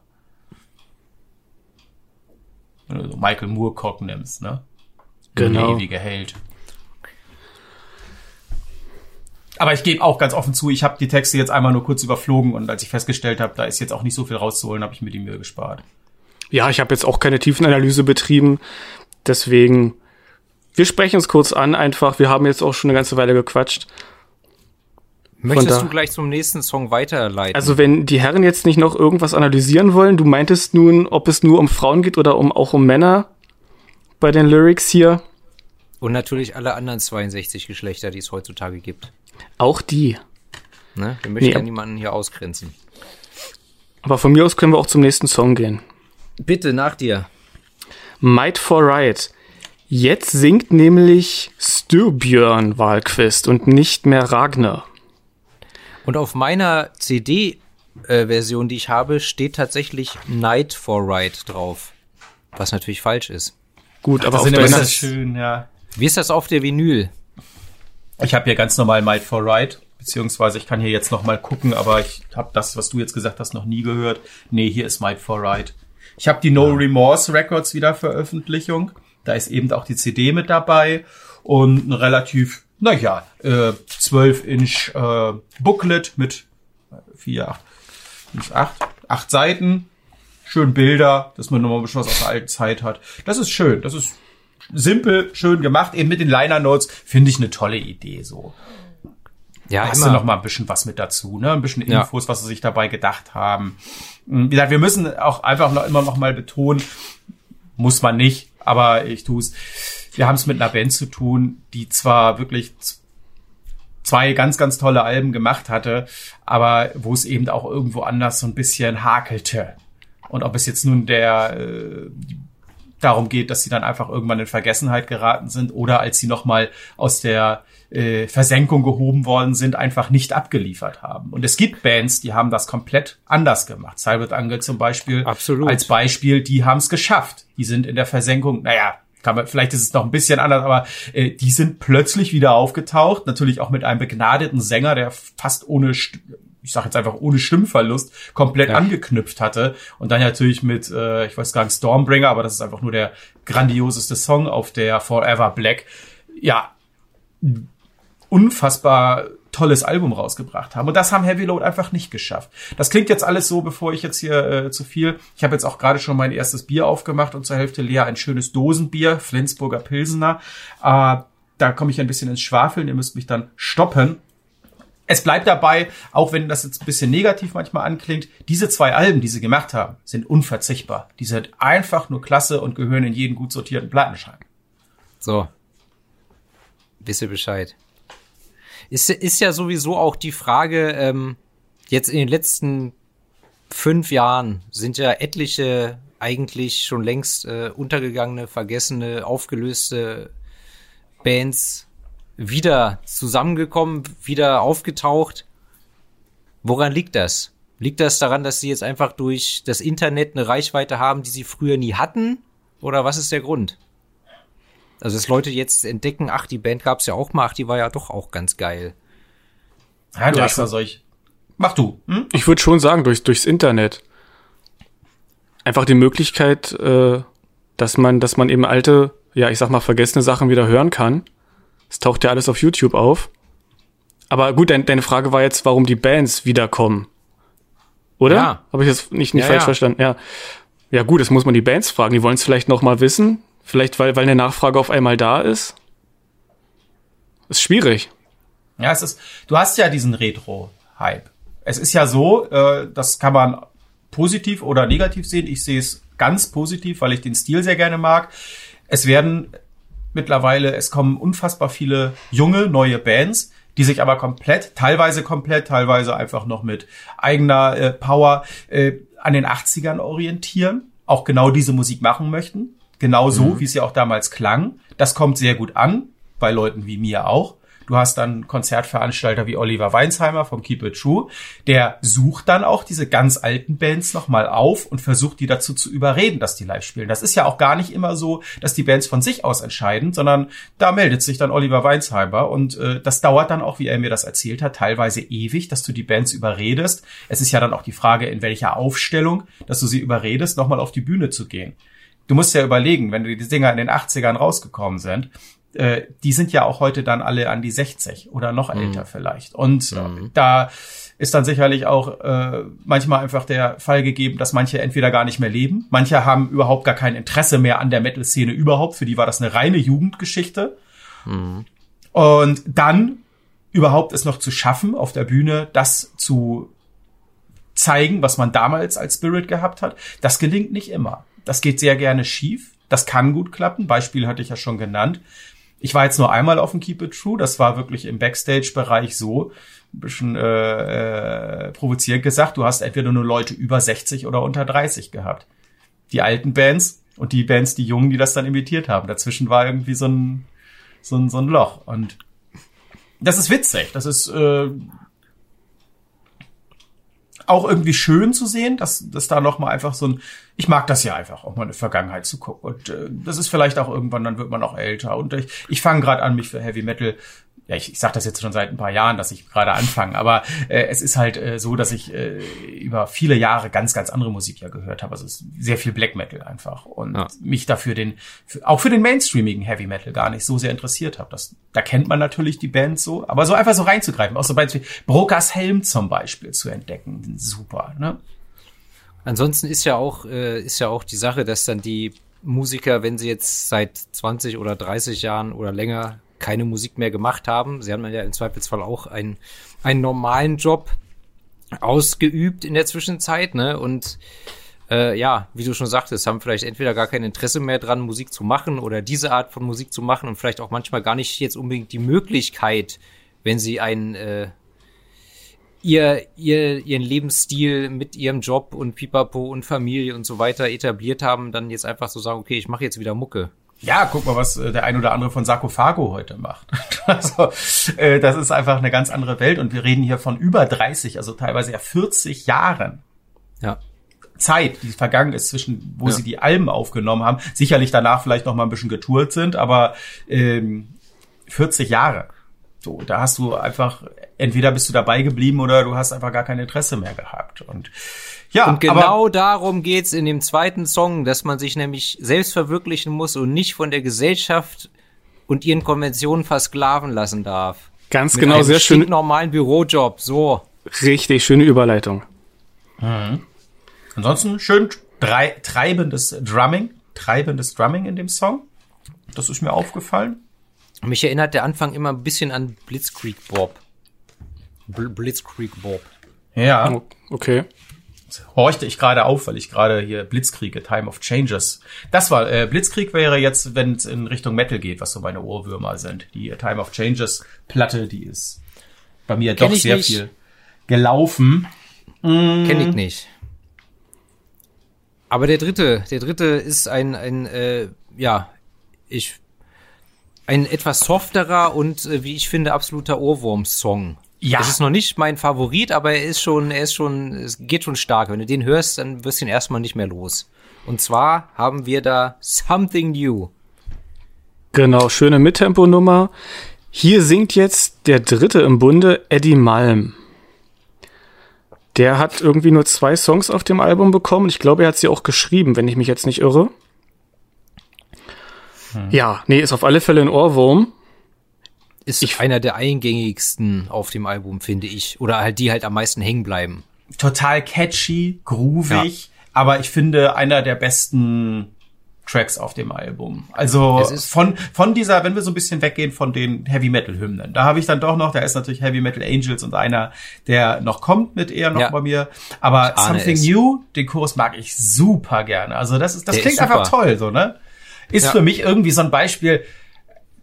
Wenn du so Michael Moorcock nimmst, ne? Genau. Der ewige Held. Aber ich gebe auch ganz offen zu, ich habe die Texte jetzt einmal nur kurz überflogen und als ich festgestellt habe, da ist jetzt auch nicht so viel rauszuholen, habe ich mir die Mühe gespart. Ja, ich habe jetzt auch keine Tiefenanalyse betrieben, deswegen wir sprechen es kurz an einfach. Wir haben jetzt auch schon eine ganze Weile gequatscht. Möchtest du gleich zum nächsten Song weiterleiten? Also wenn die Herren jetzt nicht noch irgendwas analysieren wollen, du meintest nun, ob es nur um Frauen geht oder um auch um Männer bei den Lyrics hier. Und natürlich alle anderen 62 Geschlechter, die es heutzutage gibt. Auch die. Ne? Wir möchten nee. ja niemanden hier ausgrenzen. Aber von mir aus können wir auch zum nächsten Song gehen. Bitte, nach dir. Might for Right. Jetzt singt nämlich Styrbjörn Wahlquist und nicht mehr Ragnar. Und auf meiner CD-Version, äh, die ich habe, steht tatsächlich Night for Right drauf. Was natürlich falsch ist. Gut, aber Ach, auf deiner... schön, ja. Wie ist das auf der Vinyl? Ich habe hier ganz normal Might for Right, beziehungsweise ich kann hier jetzt noch mal gucken, aber ich habe das, was du jetzt gesagt hast, noch nie gehört. Nee, hier ist Might for Right. Ich habe die No Remorse Records wieder Veröffentlichung. Da ist eben auch die CD mit dabei und ein relativ, naja, äh, 12 Inch äh, Booklet mit vier, acht, acht, acht Seiten. Schön Bilder, dass man nochmal ein bisschen was aus der alten Zeit hat. Das ist schön. Das ist simpel, schön gemacht, eben mit den Liner Notes, finde ich eine tolle Idee so. ja, hast immer. du noch mal ein bisschen was mit dazu, ne? Ein bisschen Infos, ja. was sie sich dabei gedacht haben. Wie gesagt, wir müssen auch einfach noch immer noch mal betonen, muss man nicht, aber ich tue es. Wir haben es mit einer Band zu tun, die zwar wirklich zwei ganz, ganz tolle Alben gemacht hatte, aber wo es eben auch irgendwo anders so ein bisschen hakelte. Und ob es jetzt nun der äh, darum geht, dass sie dann einfach irgendwann in Vergessenheit geraten sind oder als sie nochmal aus der äh, Versenkung gehoben worden sind, einfach nicht abgeliefert haben. Und es gibt Bands, die haben das komplett anders gemacht. Cybert Angle zum Beispiel Absolut. als Beispiel, die haben es geschafft. Die sind in der Versenkung, naja, kann man, vielleicht ist es noch ein bisschen anders, aber äh, die sind plötzlich wieder aufgetaucht, natürlich auch mit einem begnadeten Sänger, der fast ohne ich sage jetzt einfach ohne Stimmverlust komplett ja. angeknüpft hatte und dann natürlich mit äh, ich weiß gar nicht Stormbringer, aber das ist einfach nur der grandioseste Song auf der Forever Black. Ja, unfassbar tolles Album rausgebracht haben. Und das haben Heavy Load einfach nicht geschafft. Das klingt jetzt alles so, bevor ich jetzt hier äh, zu viel. Ich habe jetzt auch gerade schon mein erstes Bier aufgemacht und zur Hälfte leer ein schönes Dosenbier, Flensburger Pilsener. Äh, da komme ich ein bisschen ins Schwafeln. Ihr müsst mich dann stoppen. Es bleibt dabei, auch wenn das jetzt ein bisschen negativ manchmal anklingt, diese zwei Alben, die sie gemacht haben, sind unverzichtbar. Die sind einfach nur klasse und gehören in jeden gut sortierten Plattenschrank. So. Wisse Bescheid. Ist, ist ja sowieso auch die Frage, ähm, jetzt in den letzten fünf Jahren sind ja etliche eigentlich schon längst äh, untergegangene, vergessene, aufgelöste Bands wieder zusammengekommen, wieder aufgetaucht. Woran liegt das? Liegt das daran, dass sie jetzt einfach durch das Internet eine Reichweite haben, die sie früher nie hatten? Oder was ist der Grund? Also, dass Leute jetzt entdecken, ach, die Band gab's ja auch mal, ach, die war ja doch auch ganz geil. Ja, du ja, hast da solch. Mach du. Hm? Ich würde schon sagen, durch, durchs Internet. Einfach die Möglichkeit, äh, dass man, dass man eben alte, ja, ich sag mal, vergessene Sachen wieder hören kann. Es taucht ja alles auf YouTube auf. Aber gut, dein, deine Frage war jetzt, warum die Bands wiederkommen. Oder? Ja. Habe ich das nicht, nicht ja, falsch ja. verstanden? Ja. Ja, gut, das muss man die Bands fragen. Die wollen es vielleicht noch mal wissen. Vielleicht, weil, weil eine Nachfrage auf einmal da ist? Ist schwierig. Ja, es ist, du hast ja diesen Retro-Hype. Es ist ja so, äh, das kann man positiv oder negativ sehen. Ich sehe es ganz positiv, weil ich den Stil sehr gerne mag. Es werden mittlerweile, es kommen unfassbar viele junge, neue Bands, die sich aber komplett, teilweise komplett, teilweise einfach noch mit eigener äh, Power äh, an den 80ern orientieren, auch genau diese Musik machen möchten. Genau so, mhm. wie es ja auch damals klang. Das kommt sehr gut an, bei Leuten wie mir auch. Du hast dann Konzertveranstalter wie Oliver Weinsheimer vom Keep It True, der sucht dann auch diese ganz alten Bands nochmal auf und versucht die dazu zu überreden, dass die live spielen. Das ist ja auch gar nicht immer so, dass die Bands von sich aus entscheiden, sondern da meldet sich dann Oliver Weinsheimer und äh, das dauert dann auch, wie er mir das erzählt hat, teilweise ewig, dass du die Bands überredest. Es ist ja dann auch die Frage, in welcher Aufstellung, dass du sie überredest, nochmal auf die Bühne zu gehen. Du musst ja überlegen, wenn die Dinger in den 80ern rausgekommen sind, äh, die sind ja auch heute dann alle an die 60 oder noch mhm. älter vielleicht. Und äh, mhm. da ist dann sicherlich auch äh, manchmal einfach der Fall gegeben, dass manche entweder gar nicht mehr leben, manche haben überhaupt gar kein Interesse mehr an der Metal-Szene überhaupt, für die war das eine reine Jugendgeschichte. Mhm. Und dann überhaupt es noch zu schaffen, auf der Bühne das zu zeigen, was man damals als Spirit gehabt hat, das gelingt nicht immer. Das geht sehr gerne schief. Das kann gut klappen. Beispiel hatte ich ja schon genannt. Ich war jetzt nur einmal auf dem Keep It True. Das war wirklich im Backstage-Bereich so ein bisschen äh, äh, provozierend gesagt. Du hast entweder nur Leute über 60 oder unter 30 gehabt. Die alten Bands und die Bands, die Jungen, die das dann imitiert haben. Dazwischen war irgendwie so ein, so ein, so ein Loch. Und das ist witzig. Das ist äh, auch irgendwie schön zu sehen, dass, dass da noch mal einfach so ein, ich mag das ja einfach, auch mal eine Vergangenheit zu gucken. Und äh, das ist vielleicht auch irgendwann, dann wird man auch älter. Und ich, ich fange gerade an, mich für Heavy Metal ja, ich, ich sage das jetzt schon seit ein paar Jahren, dass ich gerade anfange, aber äh, es ist halt äh, so, dass ich äh, über viele Jahre ganz, ganz andere Musik ja gehört habe. Also es ist sehr viel Black Metal einfach und ja. mich dafür den, für, auch für den mainstreamigen Heavy Metal gar nicht so sehr interessiert habe. Das, da kennt man natürlich die Band so, aber so einfach so reinzugreifen, auch so wie Brokers Helm zum Beispiel zu entdecken, super. Ne? Ansonsten ist ja auch äh, ist ja auch die Sache, dass dann die Musiker, wenn sie jetzt seit 20 oder 30 Jahren oder länger keine Musik mehr gemacht haben. Sie haben ja im Zweifelsfall auch einen, einen normalen Job ausgeübt in der Zwischenzeit, ne? Und äh, ja, wie du schon sagtest, haben vielleicht entweder gar kein Interesse mehr dran, Musik zu machen oder diese Art von Musik zu machen und vielleicht auch manchmal gar nicht jetzt unbedingt die Möglichkeit, wenn sie ein äh, ihr, ihr, ihren Lebensstil mit ihrem Job und Pipapo und Familie und so weiter etabliert haben, dann jetzt einfach so sagen, okay, ich mache jetzt wieder Mucke. Ja, guck mal, was äh, der ein oder andere von Sarkophago heute macht. [LAUGHS] also, äh, das ist einfach eine ganz andere Welt und wir reden hier von über 30, also teilweise ja 40 Jahren. Ja. Zeit, die vergangen ist zwischen, wo ja. sie die Alben aufgenommen haben. Sicherlich danach vielleicht noch mal ein bisschen getourt sind, aber ähm, 40 Jahre. So, da hast du einfach, entweder bist du dabei geblieben oder du hast einfach gar kein Interesse mehr gehabt. Und ja, und genau aber, darum geht's in dem zweiten Song, dass man sich nämlich selbst verwirklichen muss und nicht von der Gesellschaft und ihren Konventionen versklaven lassen darf. Ganz Mit genau, sehr schön. normalen Bürojob, so. Richtig, schöne Überleitung. Mhm. Ansonsten schön drei, treibendes Drumming, treibendes Drumming in dem Song. Das ist mir aufgefallen. Mich erinnert der Anfang immer ein bisschen an Blitzkrieg Bob. Bl Blitzkrieg Bob. Ja. Okay. Horchte ich gerade auf, weil ich gerade hier Blitzkrieg, A Time of Changes. Das war, äh, Blitzkrieg wäre jetzt, wenn es in Richtung Metal geht, was so meine Ohrwürmer sind. Die A Time of Changes Platte, die ist bei mir Kenn doch sehr nicht. viel gelaufen. Mm. Kenn ich nicht. Aber der dritte, der dritte ist ein, ein äh, ja, ich ein etwas softerer und, äh, wie ich finde, absoluter Ohrwurm-Song. Ja. Es ist noch nicht mein Favorit, aber er ist schon, er ist schon, es geht schon stark. Wenn du den hörst, dann wirst du ihn erstmal nicht mehr los. Und zwar haben wir da Something New. Genau, schöne Mittempo-Nummer. Hier singt jetzt der dritte im Bunde, Eddie Malm. Der hat irgendwie nur zwei Songs auf dem Album bekommen. Ich glaube, er hat sie auch geschrieben, wenn ich mich jetzt nicht irre. Hm. Ja, nee, ist auf alle Fälle ein Ohrwurm. Ist ich, einer der eingängigsten auf dem Album, finde ich. Oder halt die halt am meisten hängen bleiben. Total catchy, groovig, ja. aber ich finde einer der besten Tracks auf dem Album. Also von von dieser, wenn wir so ein bisschen weggehen von den Heavy Metal Hymnen, da habe ich dann doch noch, da ist natürlich Heavy Metal Angels und einer, der noch kommt mit eher noch ja. bei mir. Aber Something es. New, den Kurs mag ich super gerne. Also das ist, das der klingt ist einfach toll, so ne? ist ja. für mich irgendwie so ein Beispiel,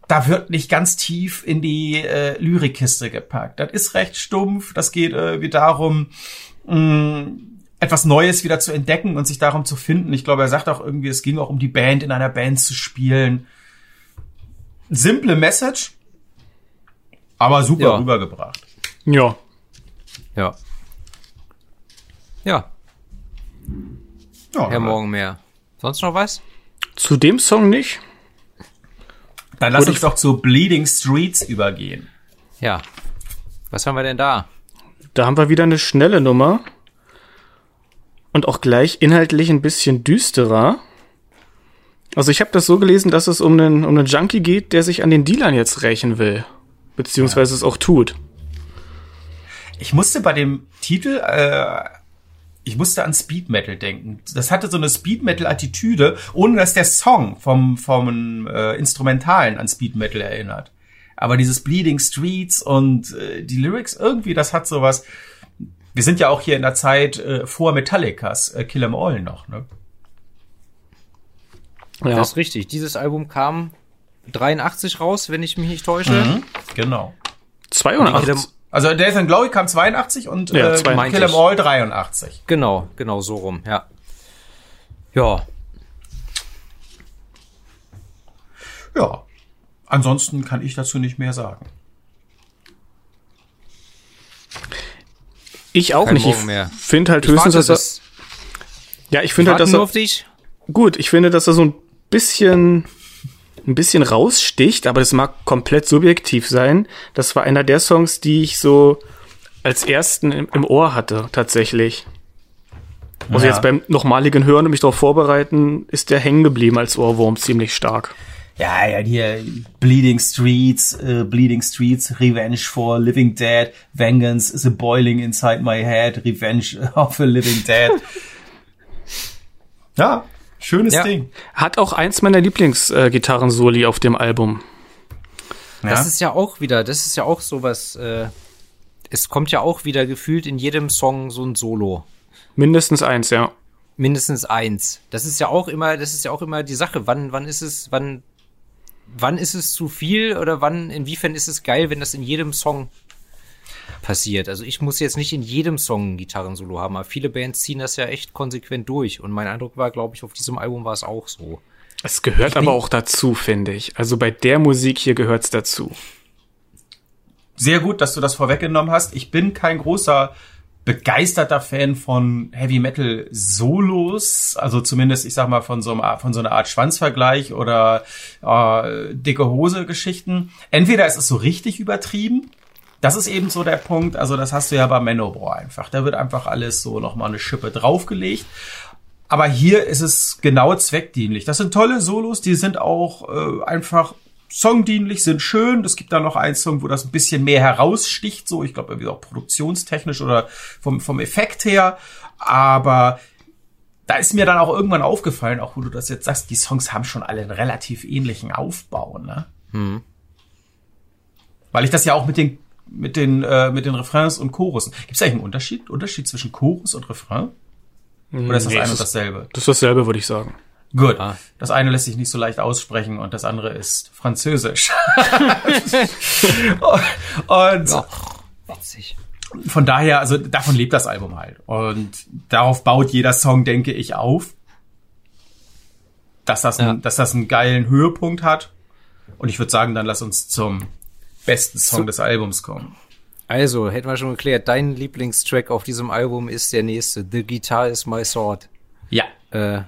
da wird nicht ganz tief in die äh, Lyrikkiste gepackt. Das ist recht stumpf, das geht irgendwie darum, mh, etwas Neues wieder zu entdecken und sich darum zu finden. Ich glaube, er sagt auch irgendwie, es ging auch um die Band, in einer Band zu spielen. Simple Message, aber super ja. rübergebracht. Ja. Ja. Ja. ja Herr Morgen mehr. Sonst noch was? Zu dem Song nicht. Dann lass uns doch zu Bleeding Streets übergehen. Ja. Was haben wir denn da? Da haben wir wieder eine schnelle Nummer. Und auch gleich inhaltlich ein bisschen düsterer. Also ich habe das so gelesen, dass es um einen, um einen Junkie geht, der sich an den Dealern jetzt rächen will. Beziehungsweise ja. es auch tut. Ich musste bei dem Titel äh, ich musste an Speed Metal denken. Das hatte so eine Speed Metal Attitüde, ohne dass der Song vom vom äh, Instrumentalen an Speed Metal erinnert. Aber dieses Bleeding Streets und äh, die Lyrics irgendwie, das hat sowas. Wir sind ja auch hier in der Zeit äh, vor Metallicas äh, Kill 'Em All noch, ne? Ja. Das ist richtig. Dieses Album kam 83 raus, wenn ich mich nicht täusche. Mhm, genau. 82. Also Death and Glory kam 82 und ja, äh, Kill 'Em All 83. Genau, genau so rum, ja. Ja. Ja. Ansonsten kann ich dazu nicht mehr sagen. Ich auch Kein nicht. Morgen ich finde halt höchstens, dass er. Ja, ich finde halt, dass er. Auf dich. Gut, ich finde, dass er so ein bisschen ein bisschen raussticht, aber das mag komplett subjektiv sein. Das war einer der Songs, die ich so als ersten im, im Ohr hatte, tatsächlich. Also ja. jetzt beim nochmaligen Hören und mich darauf vorbereiten, ist der hängen geblieben als Ohrwurm ziemlich stark. Ja, ja, hier Bleeding Streets, uh, Bleeding Streets, Revenge for Living Dead, Vengeance is a boiling inside my head, Revenge [LAUGHS] of a Living Dead. [LAUGHS] ja, Schönes ja. Ding. Hat auch eins meiner Lieblingsgitarren-Soli äh, auf dem Album. Ja? Das ist ja auch wieder, das ist ja auch sowas, äh, es kommt ja auch wieder gefühlt in jedem Song so ein Solo. Mindestens eins, ja. Mindestens eins. Das ist ja auch immer, das ist ja auch immer die Sache. Wann, wann ist es, wann, wann ist es zu viel oder wann, inwiefern ist es geil, wenn das in jedem Song passiert. Also ich muss jetzt nicht in jedem Song ein Gitarrensolo haben, aber viele Bands ziehen das ja echt konsequent durch. Und mein Eindruck war, glaube ich, auf diesem Album war es auch so. Es gehört aber auch dazu, finde ich. Also bei der Musik hier gehört es dazu. Sehr gut, dass du das vorweggenommen hast. Ich bin kein großer begeisterter Fan von Heavy Metal Solos, also zumindest ich sag mal von so einem von so einer Art Schwanzvergleich oder äh, dicke Hose Geschichten. Entweder ist es so richtig übertrieben, das ist eben so der Punkt, also das hast du ja bei Manowar einfach. Da wird einfach alles so nochmal eine Schippe draufgelegt. Aber hier ist es genau zweckdienlich. Das sind tolle Solos, die sind auch äh, einfach songdienlich, sind schön. Es gibt da noch einen Song, wo das ein bisschen mehr heraussticht, so ich glaube irgendwie auch produktionstechnisch oder vom, vom Effekt her. Aber da ist mir dann auch irgendwann aufgefallen, auch wo du das jetzt sagst, die Songs haben schon alle einen relativ ähnlichen Aufbau, ne? Hm. Weil ich das ja auch mit den mit den äh, mit den Refrains und Chorussen. Gibt es eigentlich einen Unterschied? Unterschied zwischen Chorus und Refrain? Oder ist das nee, eine und dasselbe? Das ist dasselbe, würde ich sagen. Gut. Ah. Das eine lässt sich nicht so leicht aussprechen und das andere ist Französisch. [LAUGHS] und ja, witzig. Von daher, also davon lebt das Album halt. Und darauf baut jeder Song, denke ich, auf. Dass das, ja. ein, dass das einen geilen Höhepunkt hat. Und ich würde sagen, dann lass uns zum besten Song so. des Albums kommen. Also, hätten wir schon geklärt, dein Lieblingstrack auf diesem Album ist der nächste. The Guitar is My Sword. Ja. Äh,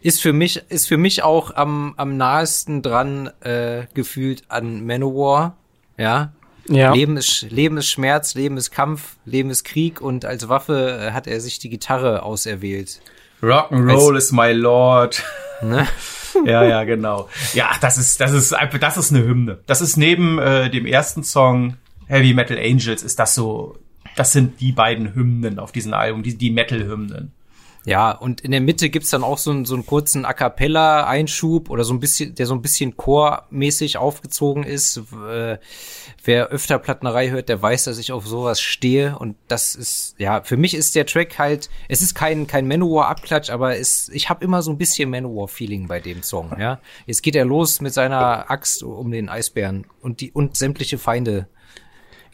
ist für mich ist für mich auch am am nahesten dran äh, gefühlt an Manowar, ja. Ja. Leben ist Leben ist Schmerz, Leben ist Kampf, Leben ist Krieg und als Waffe äh, hat er sich die Gitarre auserwählt. Rock'n'Roll is my Lord. Ne? [LAUGHS] [LAUGHS] ja, ja, genau. Ja, das ist das ist das ist eine Hymne. Das ist neben äh, dem ersten Song Heavy Metal Angels ist das so das sind die beiden Hymnen auf diesem Album, die, die Metal-Hymnen. Ja, und in der Mitte gibt's dann auch so, einen, so einen kurzen A cappella-Einschub oder so ein bisschen, der so ein bisschen chormäßig aufgezogen ist. Äh, wer öfter Plattnerei hört, der weiß, dass ich auf sowas stehe. Und das ist, ja, für mich ist der Track halt, es ist kein, kein Manowar-Abklatsch, aber es, ich habe immer so ein bisschen Manowar-Feeling bei dem Song, ja. Jetzt geht er los mit seiner Axt um den Eisbären und die, und sämtliche Feinde.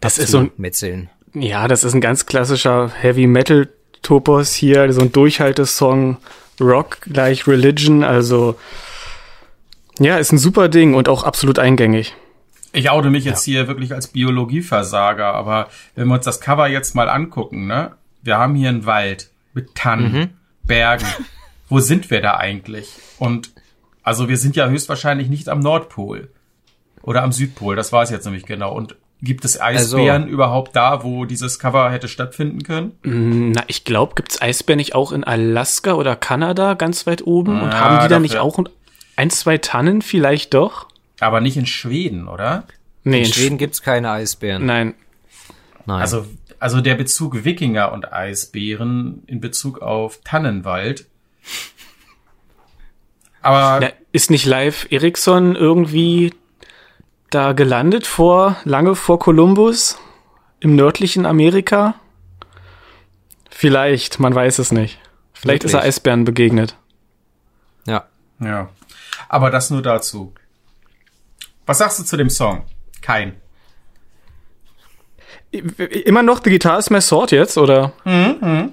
Das ist so ein, Metzeln. Ja, das ist ein ganz klassischer Heavy Metal Topos hier, so ein Durchhaltesong, Rock gleich Religion, also ja, ist ein super Ding und auch absolut eingängig. Ich oute mich jetzt ja. hier wirklich als Biologieversager, aber wenn wir uns das Cover jetzt mal angucken, ne? Wir haben hier einen Wald mit Tannen, mhm. Bergen. [LAUGHS] Wo sind wir da eigentlich? Und also wir sind ja höchstwahrscheinlich nicht am Nordpol oder am Südpol, das war es jetzt nämlich genau. Und Gibt es Eisbären also, überhaupt da, wo dieses Cover hätte stattfinden können? Mm, na, ich glaube, gibt es Eisbären nicht auch in Alaska oder Kanada ganz weit oben? Ja, und haben die da nicht auch ein, zwei Tannen vielleicht doch? Aber nicht in Schweden, oder? Nee, in, in Schweden gibt's keine Eisbären. Nein. Nein. Also, also der Bezug Wikinger und Eisbären in Bezug auf Tannenwald. Aber. Na, ist nicht live Ericsson irgendwie da gelandet vor, lange vor Kolumbus im nördlichen Amerika? Vielleicht, man weiß es nicht. Vielleicht Wirklich? ist er Eisbären begegnet. Ja. Ja. Aber das nur dazu. Was sagst du zu dem Song? Kein. Immer noch Digital ist my sword jetzt, oder? Mhm, mhm.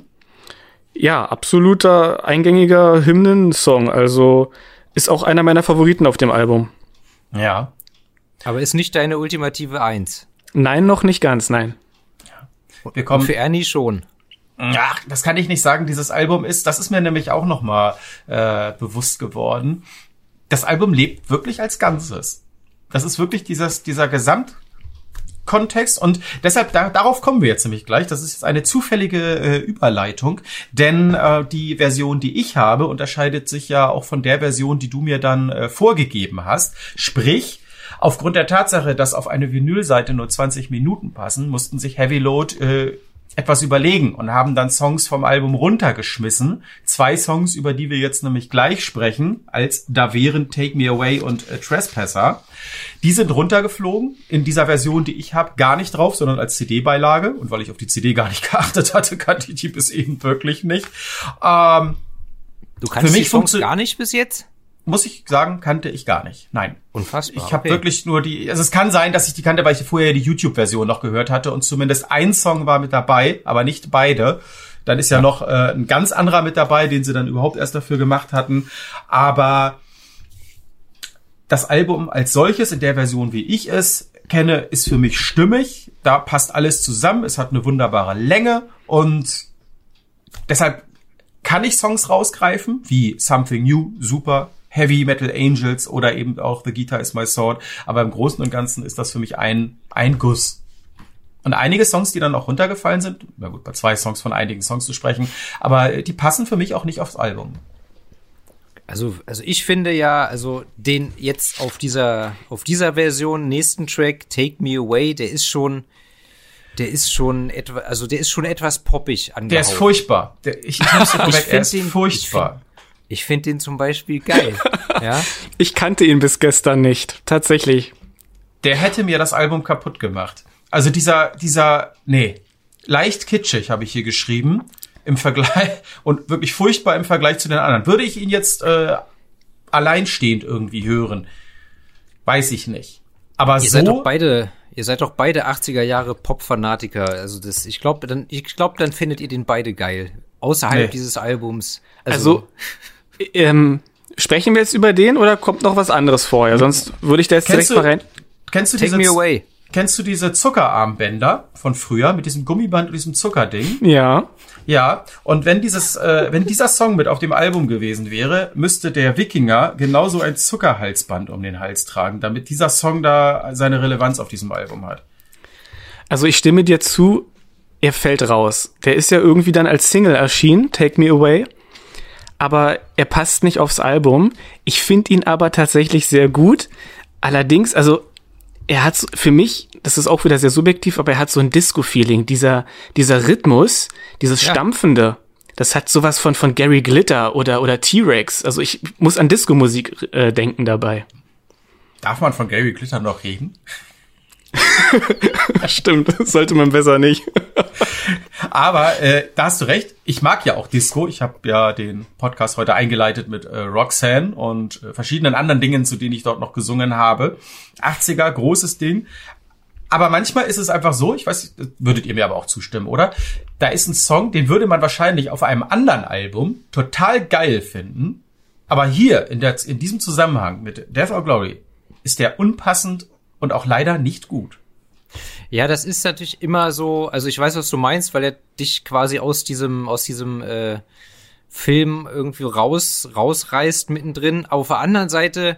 Ja, absoluter eingängiger Hymnensong. Also ist auch einer meiner Favoriten auf dem Album. Ja. Aber ist nicht deine ultimative Eins? Nein, noch nicht ganz, nein. Wir kommen Und für Ernie schon. Ja, das kann ich nicht sagen. Dieses Album ist, das ist mir nämlich auch noch mal äh, bewusst geworden. Das Album lebt wirklich als Ganzes. Das ist wirklich dieses, dieser Gesamtkontext und deshalb da, darauf kommen wir jetzt nämlich gleich. Das ist jetzt eine zufällige äh, Überleitung, denn äh, die Version, die ich habe, unterscheidet sich ja auch von der Version, die du mir dann äh, vorgegeben hast. Sprich, Aufgrund der Tatsache, dass auf eine Vinylseite nur 20 Minuten passen, mussten sich Heavy Load äh, etwas überlegen und haben dann Songs vom Album runtergeschmissen. Zwei Songs, über die wir jetzt nämlich gleich sprechen, als da wären Take Me Away und äh, Trespasser. Die sind runtergeflogen. In dieser Version, die ich habe, gar nicht drauf, sondern als CD-Beilage. Und weil ich auf die CD gar nicht [LAUGHS] geachtet hatte, kannte ich die bis eben wirklich nicht. Ähm, du kannst die Songs gar nicht bis jetzt? Muss ich sagen, kannte ich gar nicht. Nein. Unfassbar. Ich habe okay. wirklich nur die, also es kann sein, dass ich die kannte, weil ich vorher die YouTube-Version noch gehört hatte und zumindest ein Song war mit dabei, aber nicht beide. Dann ist ja, ja noch äh, ein ganz anderer mit dabei, den sie dann überhaupt erst dafür gemacht hatten. Aber das Album als solches in der Version, wie ich es kenne, ist für mich stimmig. Da passt alles zusammen. Es hat eine wunderbare Länge und deshalb kann ich Songs rausgreifen, wie Something New, super, Heavy Metal Angels oder eben auch The Guitar is My Sword. Aber im Großen und Ganzen ist das für mich ein, ein Guss. Und einige Songs, die dann auch runtergefallen sind, na gut, bei zwei Songs von einigen Songs zu sprechen, aber die passen für mich auch nicht aufs Album. Also, also ich finde ja, also den jetzt auf dieser, auf dieser Version, nächsten Track, Take Me Away, der ist schon, der ist schon etwa, also der ist schon etwas poppig angehaucht. Der ist furchtbar. Der, ich, [LAUGHS] ich, ich finde ihn furchtbar. Ich finde den zum Beispiel geil. [LAUGHS] ja? Ich kannte ihn bis gestern nicht, tatsächlich. Der hätte mir das Album kaputt gemacht. Also dieser, dieser, nee, leicht kitschig habe ich hier geschrieben im Vergleich [LAUGHS] und wirklich furchtbar im Vergleich zu den anderen. Würde ich ihn jetzt äh, alleinstehend irgendwie hören, weiß ich nicht. Aber ihr so seid doch beide, ihr seid doch beide 80er Jahre Pop-Fanatiker. Also das, ich glaube, dann, ich glaube, dann findet ihr den beide geil außerhalb nee. dieses Albums. Also, also ähm, sprechen wir jetzt über den oder kommt noch was anderes vorher? Sonst würde ich da jetzt kennst direkt du, mal rein. Kennst du Take me away. Kennst du diese Zuckerarmbänder von früher mit diesem Gummiband und diesem Zuckerding? Ja. Ja, und wenn dieses, äh, wenn dieser Song mit auf dem Album gewesen wäre, müsste der Wikinger genauso ein Zuckerhalsband um den Hals tragen, damit dieser Song da seine Relevanz auf diesem Album hat. Also ich stimme dir zu, er fällt raus. Der ist ja irgendwie dann als Single erschienen, Take Me Away aber er passt nicht aufs Album. Ich finde ihn aber tatsächlich sehr gut. Allerdings, also er hat für mich, das ist auch wieder sehr subjektiv, aber er hat so ein Disco-Feeling. Dieser, dieser Rhythmus, dieses ja. Stampfende, das hat sowas von, von Gary Glitter oder, oder T-Rex. Also ich muss an Disco-Musik äh, denken dabei. Darf man von Gary Glitter noch reden? [LAUGHS] Stimmt, sollte man besser nicht. Aber äh, da hast du recht. Ich mag ja auch Disco. Ich habe ja den Podcast heute eingeleitet mit äh, Roxanne und äh, verschiedenen anderen Dingen, zu denen ich dort noch gesungen habe. 80er, großes Ding. Aber manchmal ist es einfach so, ich weiß, würdet ihr mir aber auch zustimmen, oder? Da ist ein Song, den würde man wahrscheinlich auf einem anderen Album total geil finden. Aber hier, in, der, in diesem Zusammenhang mit Death or Glory, ist der unpassend und auch leider nicht gut. Ja, das ist natürlich immer so, also ich weiß, was du meinst, weil er dich quasi aus diesem, aus diesem äh, Film irgendwie raus, rausreißt mittendrin. Aber auf der anderen Seite,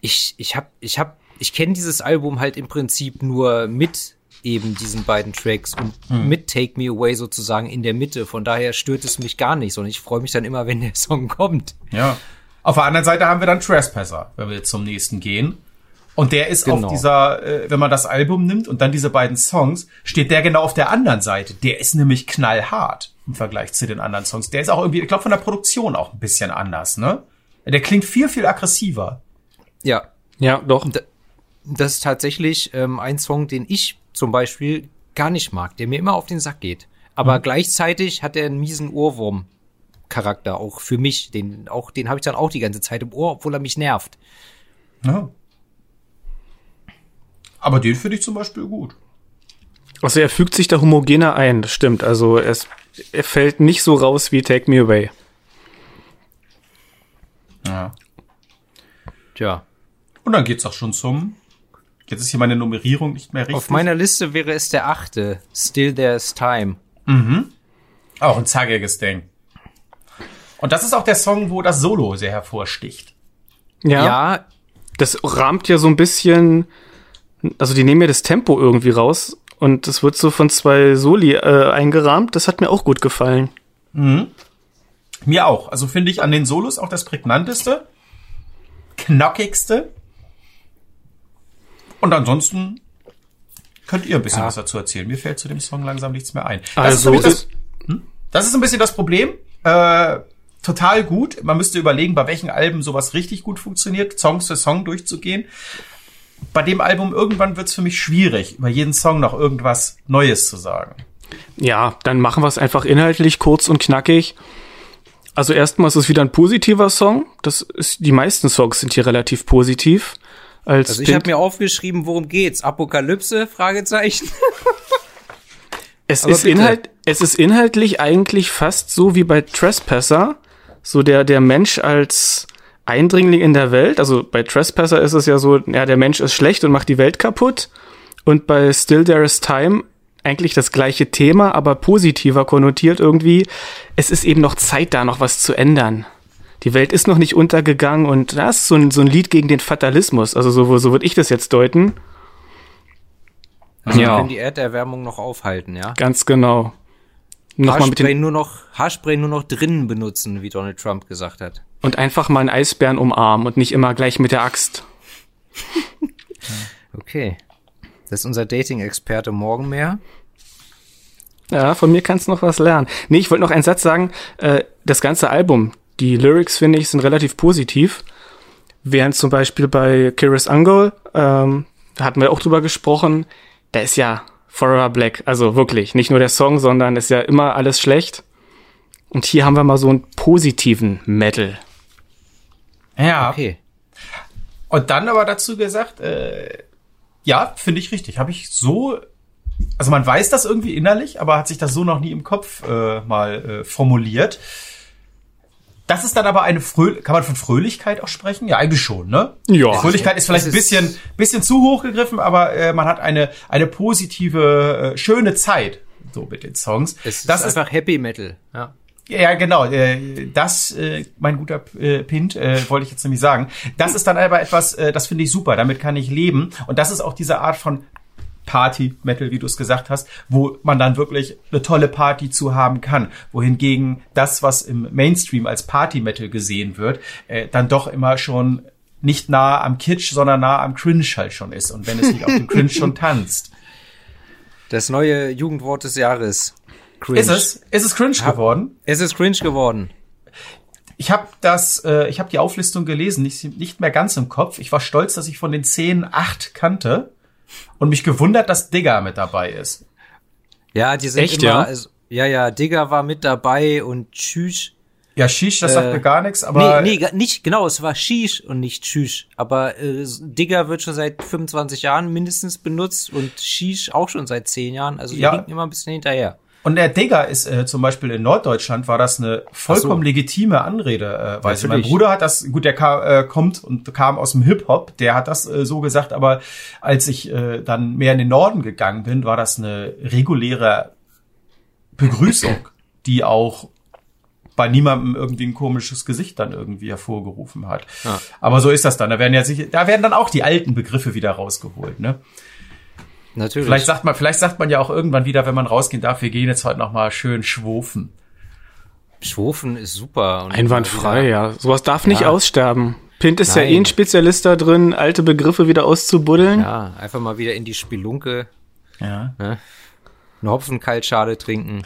ich, ich hab, ich hab, ich kenne dieses Album halt im Prinzip nur mit eben diesen beiden Tracks und hm. mit Take Me Away sozusagen in der Mitte. Von daher stört es mich gar nicht, sondern ich freue mich dann immer, [LAUGHS] wenn der Song kommt. Ja. Auf der anderen Seite haben wir dann Trespasser, wenn wir jetzt zum nächsten gehen. Und der ist genau. auf dieser, äh, wenn man das Album nimmt und dann diese beiden Songs, steht der genau auf der anderen Seite. Der ist nämlich knallhart im Vergleich zu den anderen Songs. Der ist auch irgendwie, ich glaube, von der Produktion auch ein bisschen anders, ne? Der klingt viel, viel aggressiver. Ja. Ja, doch. Das ist tatsächlich ähm, ein Song, den ich zum Beispiel gar nicht mag, der mir immer auf den Sack geht. Aber mhm. gleichzeitig hat er einen miesen Ohrwurm-Charakter, auch für mich. Den, auch, den habe ich dann auch die ganze Zeit im Ohr, obwohl er mich nervt. Ja. Aber den finde ich zum Beispiel gut. Also er fügt sich da homogener ein, das stimmt. Also es, er fällt nicht so raus wie Take Me Away. Ja. Tja. Und dann geht's auch schon zum. Jetzt ist hier meine Nummerierung nicht mehr richtig. Auf meiner Liste wäre es der achte. Still There's Time. Mhm. Auch ein zackiges Ding. Und das ist auch der Song, wo das Solo sehr hervorsticht. Ja. ja. Das rahmt ja so ein bisschen also die nehmen ja das Tempo irgendwie raus und das wird so von zwei Soli äh, eingerahmt. Das hat mir auch gut gefallen. Mhm. Mir auch. Also finde ich an den Solos auch das prägnanteste, knackigste. Und ansonsten könnt ihr ein bisschen ja. was dazu erzählen. Mir fällt zu dem Song langsam nichts mehr ein. Das also ist das, hm? das ist ein bisschen das Problem. Äh, total gut. Man müsste überlegen, bei welchen Alben sowas richtig gut funktioniert, Song für Song durchzugehen. Bei dem Album irgendwann wird's für mich schwierig, über jeden Song noch irgendwas Neues zu sagen. Ja, dann machen wir es einfach inhaltlich kurz und knackig. Also erstmal ist es wieder ein positiver Song. Das ist, die meisten Songs sind hier relativ positiv. Als also ich habe mir aufgeschrieben, worum geht's? Apokalypse? Fragezeichen. [LAUGHS] es ist Inhalt, es ist inhaltlich eigentlich fast so wie bei Trespasser. So der, der Mensch als Eindringling in der Welt. Also bei Trespasser ist es ja so, ja, der Mensch ist schlecht und macht die Welt kaputt. Und bei Still There is Time eigentlich das gleiche Thema, aber positiver konnotiert irgendwie. Es ist eben noch Zeit da, noch was zu ändern. Die Welt ist noch nicht untergegangen und das ist so ein, so ein Lied gegen den Fatalismus. Also so, so würde ich das jetzt deuten. Also ja. wir können die Erderwärmung noch aufhalten, ja? Ganz genau. Noch Haarspray nur noch, Haarspray nur noch drinnen benutzen, wie Donald Trump gesagt hat. Und einfach mal einen Eisbären umarmen und nicht immer gleich mit der Axt. [LAUGHS] okay. Das ist unser Dating-Experte morgen mehr. Ja, von mir kannst du noch was lernen. Nee, ich wollte noch einen Satz sagen. Äh, das ganze Album, die Lyrics, finde ich, sind relativ positiv. Während zum Beispiel bei Kiris Angol, ähm, da hatten wir auch drüber gesprochen, da ist ja Forever Black, also wirklich, nicht nur der Song, sondern ist ja immer alles schlecht. Und hier haben wir mal so einen positiven Metal. Ja. Okay. Und dann aber dazu gesagt, äh, ja, finde ich richtig. Habe ich so, also man weiß das irgendwie innerlich, aber hat sich das so noch nie im Kopf äh, mal äh, formuliert. Das ist dann aber eine Fröh kann man von Fröhlichkeit auch sprechen? Ja, eigentlich schon, ne? Ja. Fröhlichkeit ist vielleicht ein bisschen, bisschen zu hoch gegriffen, aber äh, man hat eine, eine positive, äh, schöne Zeit so mit den Songs. Es das ist einfach Happy Metal, ja. Ja, genau. Äh, das, äh, mein guter äh, Pint, wollte ich jetzt nämlich sagen. Das ist dann aber etwas, das finde ich super. Damit kann ich leben. Und das ist auch diese Art von Party Metal, wie du es gesagt hast, wo man dann wirklich eine tolle Party zu haben kann. Wohingegen das, was im Mainstream als Party Metal gesehen wird, dann doch immer schon nicht nah am Kitsch, sondern nah am Cringe halt schon ist. Und wenn es nicht auf dem Cringe schon [LAUGHS] tanzt. Das neue Jugendwort des Jahres. Cringe. Ist es? Ist es cringe geworden? Es ist cringe geworden. Ich habe das, äh, ich habe die Auflistung gelesen, nicht, nicht mehr ganz im Kopf. Ich war stolz, dass ich von den zehn acht kannte und mich gewundert, dass Digger mit dabei ist. Ja, die sind Echt, immer, ja? Also, ja, ja, Digger war mit dabei und Tschüss. Ja, Shish, das äh, sagt mir gar nichts, aber. Nee, nee, nicht, genau, es war Shish und nicht Tschüss. Aber äh, Digger wird schon seit 25 Jahren mindestens benutzt und Shish auch schon seit 10 Jahren. Also die ja. hinken immer ein bisschen hinterher. Und der Digger ist äh, zum Beispiel in Norddeutschland war das eine vollkommen so. legitime Anrede. Äh, weiß Mein Bruder hat das, gut, der kam, äh, kommt und kam aus dem Hip Hop, der hat das äh, so gesagt. Aber als ich äh, dann mehr in den Norden gegangen bin, war das eine reguläre Begrüßung, die auch bei niemandem irgendwie ein komisches Gesicht dann irgendwie hervorgerufen hat. Ja. Aber so ist das dann. Da werden ja sicher, da werden dann auch die alten Begriffe wieder rausgeholt, ne? Natürlich. Vielleicht sagt man, vielleicht sagt man ja auch irgendwann wieder, wenn man rausgehen darf, wir gehen jetzt heute noch mal schön schwofen. Schwofen ist super. Einwandfrei, ja. Sowas darf nicht aussterben. Pint ist Nein. ja eh ein Spezialist da drin, alte Begriffe wieder auszubuddeln. Ja, einfach mal wieder in die Spelunke. Ja. Ne? Eine Hopfenkaltschale trinken.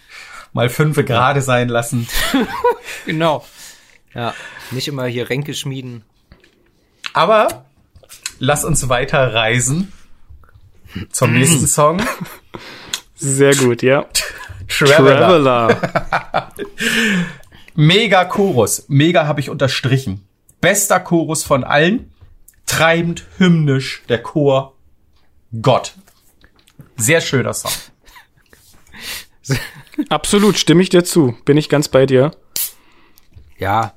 [LAUGHS] mal fünfe gerade sein lassen. [LAUGHS] genau. Ja, nicht immer hier Ränke schmieden. Aber lass uns weiter reisen zum nächsten Song. Sehr gut, ja. Traveler. Traveler. Mega Chorus. Mega habe ich unterstrichen. Bester Chorus von allen. Treibend, hymnisch, der Chor. Gott. Sehr schöner Song. [LAUGHS] Absolut, stimme ich dir zu. Bin ich ganz bei dir. Ja,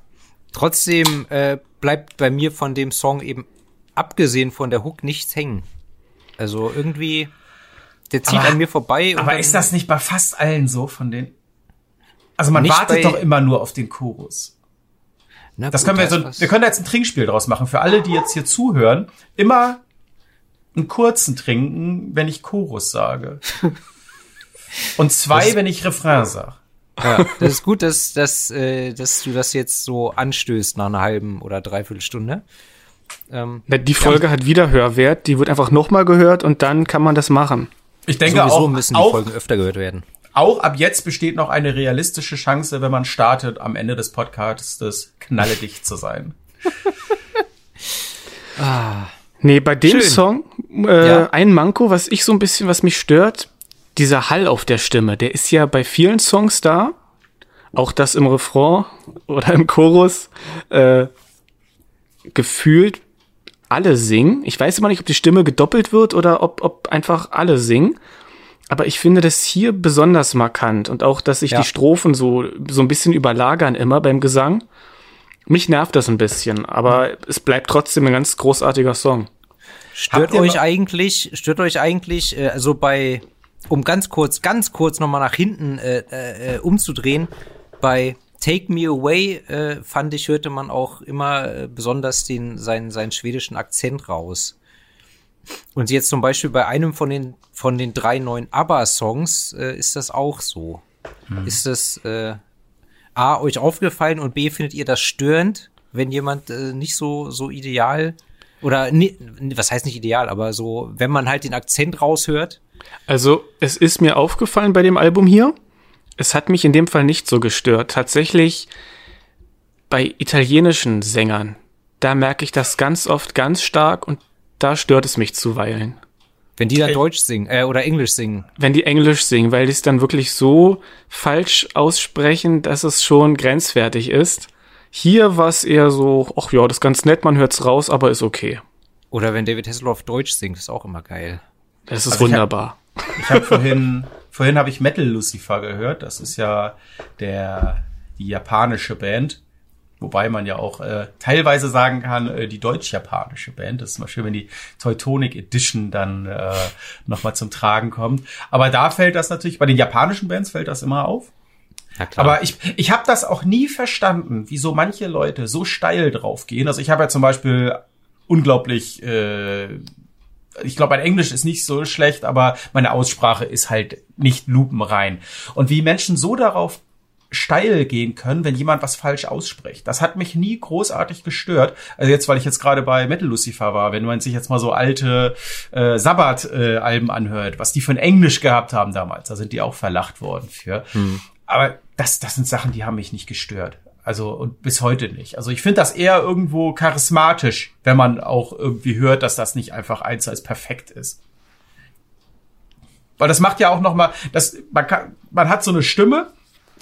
trotzdem äh, bleibt bei mir von dem Song eben abgesehen von der Hook nichts hängen. Also irgendwie, der zieht aber, an mir vorbei. aber ist das nicht bei fast allen so von den? Also man wartet doch immer nur auf den Chorus. Na das gut, können wir so, wir können da jetzt ein Trinkspiel draus machen. Für alle, die jetzt hier zuhören, immer einen kurzen trinken, wenn ich Chorus sage. [LAUGHS] Und zwei, das, wenn ich Refrain sage. Ja, das ist gut, dass, dass, äh, dass du das jetzt so anstößt nach einer halben oder dreiviertel Stunde. Ähm, die Folge ja. hat Wiederhörwert, die wird einfach nochmal gehört und dann kann man das machen. Ich denke Sowieso auch, müssen die auch, Folgen öfter gehört werden. Auch ab jetzt besteht noch eine realistische Chance, wenn man startet, am Ende des Podcasts das knalledicht zu sein. [LAUGHS] ah. Nee, bei dem Schön. Song, äh, ja. ein Manko, was ich so ein bisschen, was mich stört, dieser Hall auf der Stimme, der ist ja bei vielen Songs da. Auch das im Refrain oder im Chorus äh, gefühlt alle singen. Ich weiß immer nicht, ob die Stimme gedoppelt wird oder ob, ob einfach alle singen. Aber ich finde das hier besonders markant und auch, dass sich ja. die Strophen so, so ein bisschen überlagern immer beim Gesang. Mich nervt das ein bisschen, aber mhm. es bleibt trotzdem ein ganz großartiger Song. Stört euch eigentlich, stört euch eigentlich, äh, also bei, um ganz kurz, ganz kurz nochmal nach hinten äh, äh, umzudrehen, bei Take Me Away äh, fand ich, hörte man auch immer äh, besonders den, seinen, seinen schwedischen Akzent raus. Und jetzt zum Beispiel bei einem von den, von den drei neuen ABBA-Songs äh, ist das auch so. Hm. Ist das äh, A, euch aufgefallen und B, findet ihr das störend, wenn jemand äh, nicht so, so ideal oder ne, was heißt nicht ideal, aber so, wenn man halt den Akzent raushört? Also, es ist mir aufgefallen bei dem Album hier. Es hat mich in dem Fall nicht so gestört. Tatsächlich bei italienischen Sängern, da merke ich das ganz oft ganz stark und da stört es mich zuweilen. Wenn die dann äh, Deutsch singen, äh, oder Englisch singen. Wenn die Englisch singen, weil die es dann wirklich so falsch aussprechen, dass es schon grenzwertig ist. Hier war es eher so, ach ja, das ist ganz nett, man hört's raus, aber ist okay. Oder wenn David Hasselhoff Deutsch singt, ist auch immer geil. Das ist also wunderbar. Ich habe hab vorhin, [LAUGHS] vorhin habe ich Metal Lucifer gehört. Das ist ja der die japanische Band. Wobei man ja auch äh, teilweise sagen kann, äh, die deutsch-japanische Band. Das ist mal schön, wenn die Teutonic Edition dann äh, nochmal zum Tragen kommt. Aber da fällt das natürlich, bei den japanischen Bands fällt das immer auf. Ja, klar. Aber ich, ich habe das auch nie verstanden, wieso manche Leute so steil drauf gehen. Also ich habe ja zum Beispiel unglaublich, äh, ich glaube, mein Englisch ist nicht so schlecht, aber meine Aussprache ist halt nicht lupenrein. Und wie Menschen so darauf steil gehen können, wenn jemand was falsch ausspricht. Das hat mich nie großartig gestört. Also jetzt, weil ich jetzt gerade bei Metal Lucifer war, wenn man sich jetzt mal so alte äh, Sabbath-Alben äh, anhört, was die für ein Englisch gehabt haben damals, da sind die auch verlacht worden für. Hm. Aber das, das sind Sachen, die haben mich nicht gestört. Also und bis heute nicht. Also ich finde das eher irgendwo charismatisch, wenn man auch irgendwie hört, dass das nicht einfach eins als perfekt ist. Weil das macht ja auch noch mal, das man kann, man hat so eine Stimme,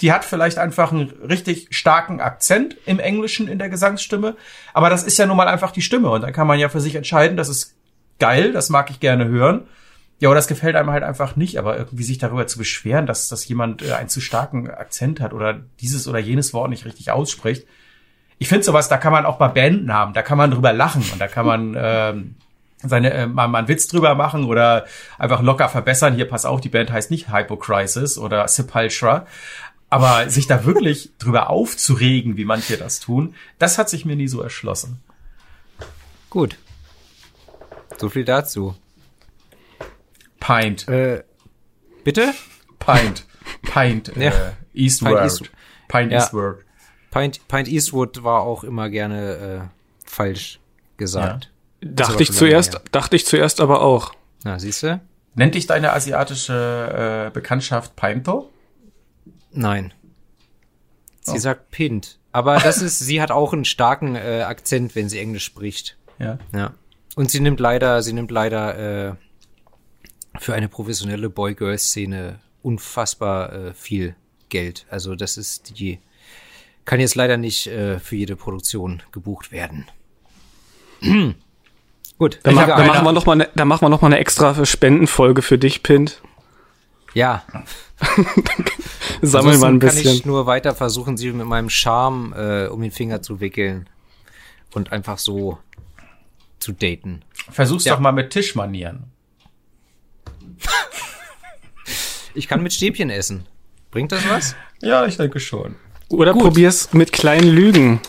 die hat vielleicht einfach einen richtig starken Akzent im Englischen in der Gesangsstimme, aber das ist ja nun mal einfach die Stimme und dann kann man ja für sich entscheiden, das ist geil, das mag ich gerne hören. Ja, aber das gefällt einem halt einfach nicht, aber irgendwie sich darüber zu beschweren, dass, dass jemand äh, einen zu starken Akzent hat oder dieses oder jenes Wort nicht richtig ausspricht. Ich finde sowas, da kann man auch bei Bandnamen, da kann man drüber lachen und da kann man [LAUGHS] ähm, seine äh, mal, mal einen Witz drüber machen oder einfach locker verbessern. Hier pass auf, die Band heißt nicht Hypocrisis oder Sepultura. Aber sich da wirklich [LAUGHS] drüber aufzuregen, wie manche das tun, das hat sich mir nie so erschlossen. Gut. So viel dazu. Pint. Äh, bitte? Pint. Pint. ja. äh, Eastward. Pint, East Pint ja. Eastward. Pint, Pint Eastwood war auch immer gerne äh, falsch gesagt. Ja. Dachte ich zuerst, dachte ich zuerst aber auch. Na, siehst du? Nennt dich deine asiatische äh, Bekanntschaft Pinto? Nein. Sie oh. sagt Pint. Aber das ist, sie hat auch einen starken äh, Akzent, wenn sie Englisch spricht. Ja. Ja. Und sie nimmt leider, sie nimmt leider äh, für eine professionelle Boy-Girl-Szene unfassbar äh, viel Geld. Also das ist die, kann jetzt leider nicht äh, für jede Produktion gebucht werden. [CLEARS THROAT] Gut. Da, ma da machen wir noch mal, ne, da machen wir noch mal eine extra Spendenfolge für dich, Pint. Ja. [LAUGHS] Sammeln wir ein bisschen. kann ich nur weiter versuchen, sie mit meinem Charme äh, um den Finger zu wickeln und einfach so zu daten. Versuch's ja. doch mal mit Tischmanieren. [LAUGHS] ich kann mit Stäbchen essen. Bringt das was? Ja, ich denke schon. Oder Gut. probier's mit kleinen Lügen.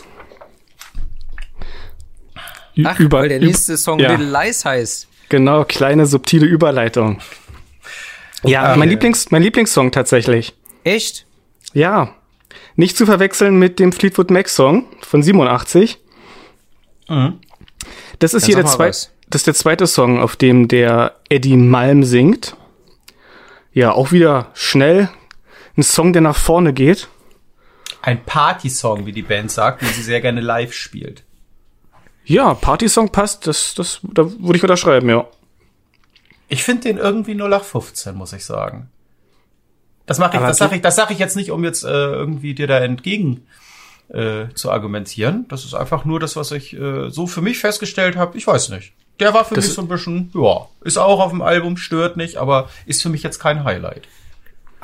Ach, Über, weil der nächste Song ja. Little Lies heißt. Genau, kleine subtile Überleitung. Ja, okay. mein Lieblings, mein Lieblingssong tatsächlich. Echt? Ja. Nicht zu verwechseln mit dem Fleetwood Mac Song von 87. Mhm. Das ist Dann hier der zweite, das ist der zweite Song, auf dem der Eddie Malm singt. Ja, auch wieder schnell. Ein Song, der nach vorne geht. Ein Party-Song, wie die Band sagt, den sie sehr gerne live spielt. Ja, Party-Song passt, das, das, da würde ich unterschreiben, ja. Ich finde den irgendwie 0815, muss ich sagen. Das mache ich, Aber das sage ich, das sage ich jetzt nicht, um jetzt äh, irgendwie dir da entgegen äh, zu argumentieren. Das ist einfach nur das, was ich äh, so für mich festgestellt habe. Ich weiß nicht. Der war für das mich so ein bisschen, ja, ist auch auf dem Album, stört nicht, aber ist für mich jetzt kein Highlight.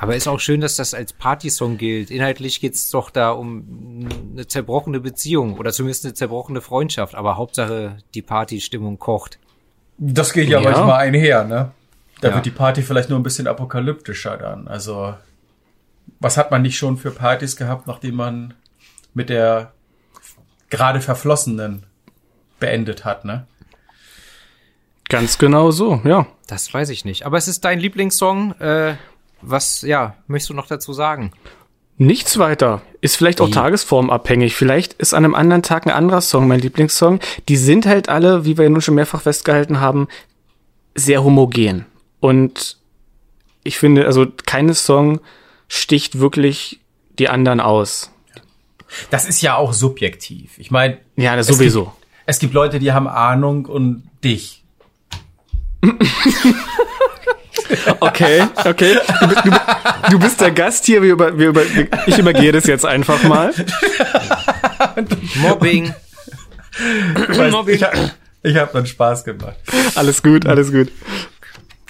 Aber ist auch schön, dass das als Partysong gilt. Inhaltlich geht's doch da um eine zerbrochene Beziehung oder zumindest eine zerbrochene Freundschaft. Aber Hauptsache die Partystimmung kocht. Das geht ja, ja. manchmal einher, ne? Da ja. wird die Party vielleicht nur ein bisschen apokalyptischer dann. Also, was hat man nicht schon für Partys gehabt, nachdem man mit der gerade Verflossenen beendet hat, ne? Ganz genau so, ja. Das weiß ich nicht. Aber es ist dein Lieblingssong. Äh, was, ja, möchtest du noch dazu sagen? Nichts weiter. Ist vielleicht auch tagesformabhängig. Vielleicht ist an einem anderen Tag ein anderer Song mein Lieblingssong. Die sind halt alle, wie wir ja nun schon mehrfach festgehalten haben, sehr homogen. Und ich finde, also keines Song sticht wirklich die anderen aus. Das ist ja auch subjektiv. Ich meine. Ja, das sowieso. Gibt, es gibt Leute, die haben Ahnung und dich. [LAUGHS] Okay, okay. Du, du, du, bist der Gast hier. Wir über, wir über, ich übergehe das jetzt einfach mal. Mobbing. Weißt, Mobbing. Ich, ich habe dann Spaß gemacht. Alles gut, alles gut.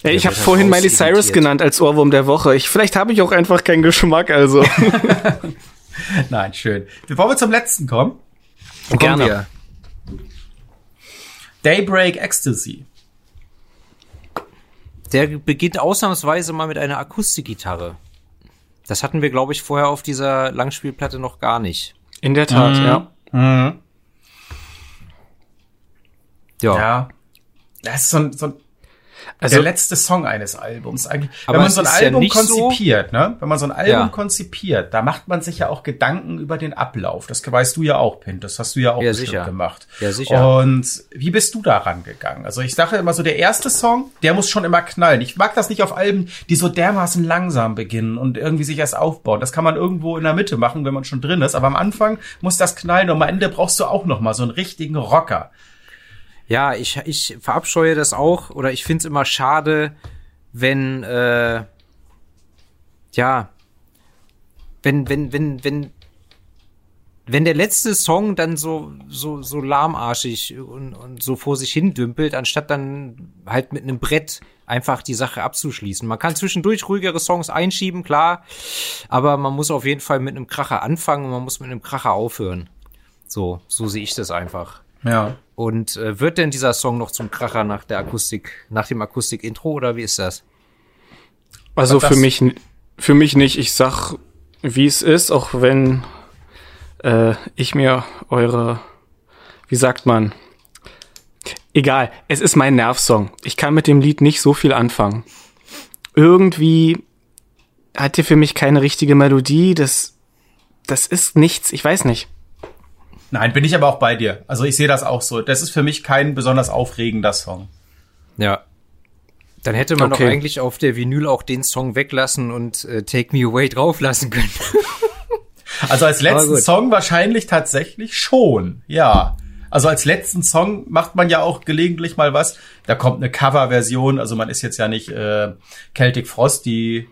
Ja, ich habe vorhin Miley Cyrus genannt als Ohrwurm der Woche. Ich, vielleicht habe ich auch einfach keinen Geschmack, also. [LAUGHS] Nein, schön. Bevor wir zum letzten kommen, kommen Gerne. wir. Daybreak Ecstasy. Der beginnt ausnahmsweise mal mit einer Akustikgitarre. Das hatten wir, glaube ich, vorher auf dieser Langspielplatte noch gar nicht. In der Tat, mhm. ja. Mhm. Ja. Ja. Das ist so ein, so ein also, der letzte Song eines Albums eigentlich. Wenn man so ein Album ja konzipiert, so ne? Wenn man so ein Album ja. konzipiert, da macht man sich ja auch Gedanken über den Ablauf. Das weißt du ja auch, Pint. Das hast du ja auch ja, sicher. gemacht. Ja, sicher. Und wie bist du da rangegangen? Also ich sage immer so, der erste Song, der muss schon immer knallen. Ich mag das nicht auf Alben, die so dermaßen langsam beginnen und irgendwie sich erst aufbauen. Das kann man irgendwo in der Mitte machen, wenn man schon drin ist. Aber am Anfang muss das knallen und am Ende brauchst du auch noch mal so einen richtigen Rocker. Ja, ich, ich verabscheue das auch oder ich find's immer schade, wenn, äh, ja, wenn, wenn, wenn, wenn, wenn der letzte Song dann so, so, so lahmarschig und, und so vor sich hin dümpelt, anstatt dann halt mit einem Brett einfach die Sache abzuschließen. Man kann zwischendurch ruhigere Songs einschieben, klar, aber man muss auf jeden Fall mit einem Kracher anfangen und man muss mit einem Kracher aufhören. So, so sehe ich das einfach. Ja. Und äh, wird denn dieser Song noch zum Kracher nach der Akustik, nach dem Akustik-Intro oder wie ist das? Also für mich, für mich nicht. Ich sag, wie es ist, auch wenn äh, ich mir eure, wie sagt man, egal, es ist mein Nervsong. Ich kann mit dem Lied nicht so viel anfangen. Irgendwie hat ihr für mich keine richtige Melodie. Das, das ist nichts. Ich weiß nicht. Nein, bin ich aber auch bei dir. Also ich sehe das auch so. Das ist für mich kein besonders aufregender Song. Ja. Dann hätte man okay. doch eigentlich auf der Vinyl auch den Song weglassen und äh, Take Me Away drauflassen können. [LAUGHS] also als letzten Song wahrscheinlich tatsächlich schon, ja. Also als letzten Song macht man ja auch gelegentlich mal was. Da kommt eine Coverversion, also man ist jetzt ja nicht äh, Celtic Frost, die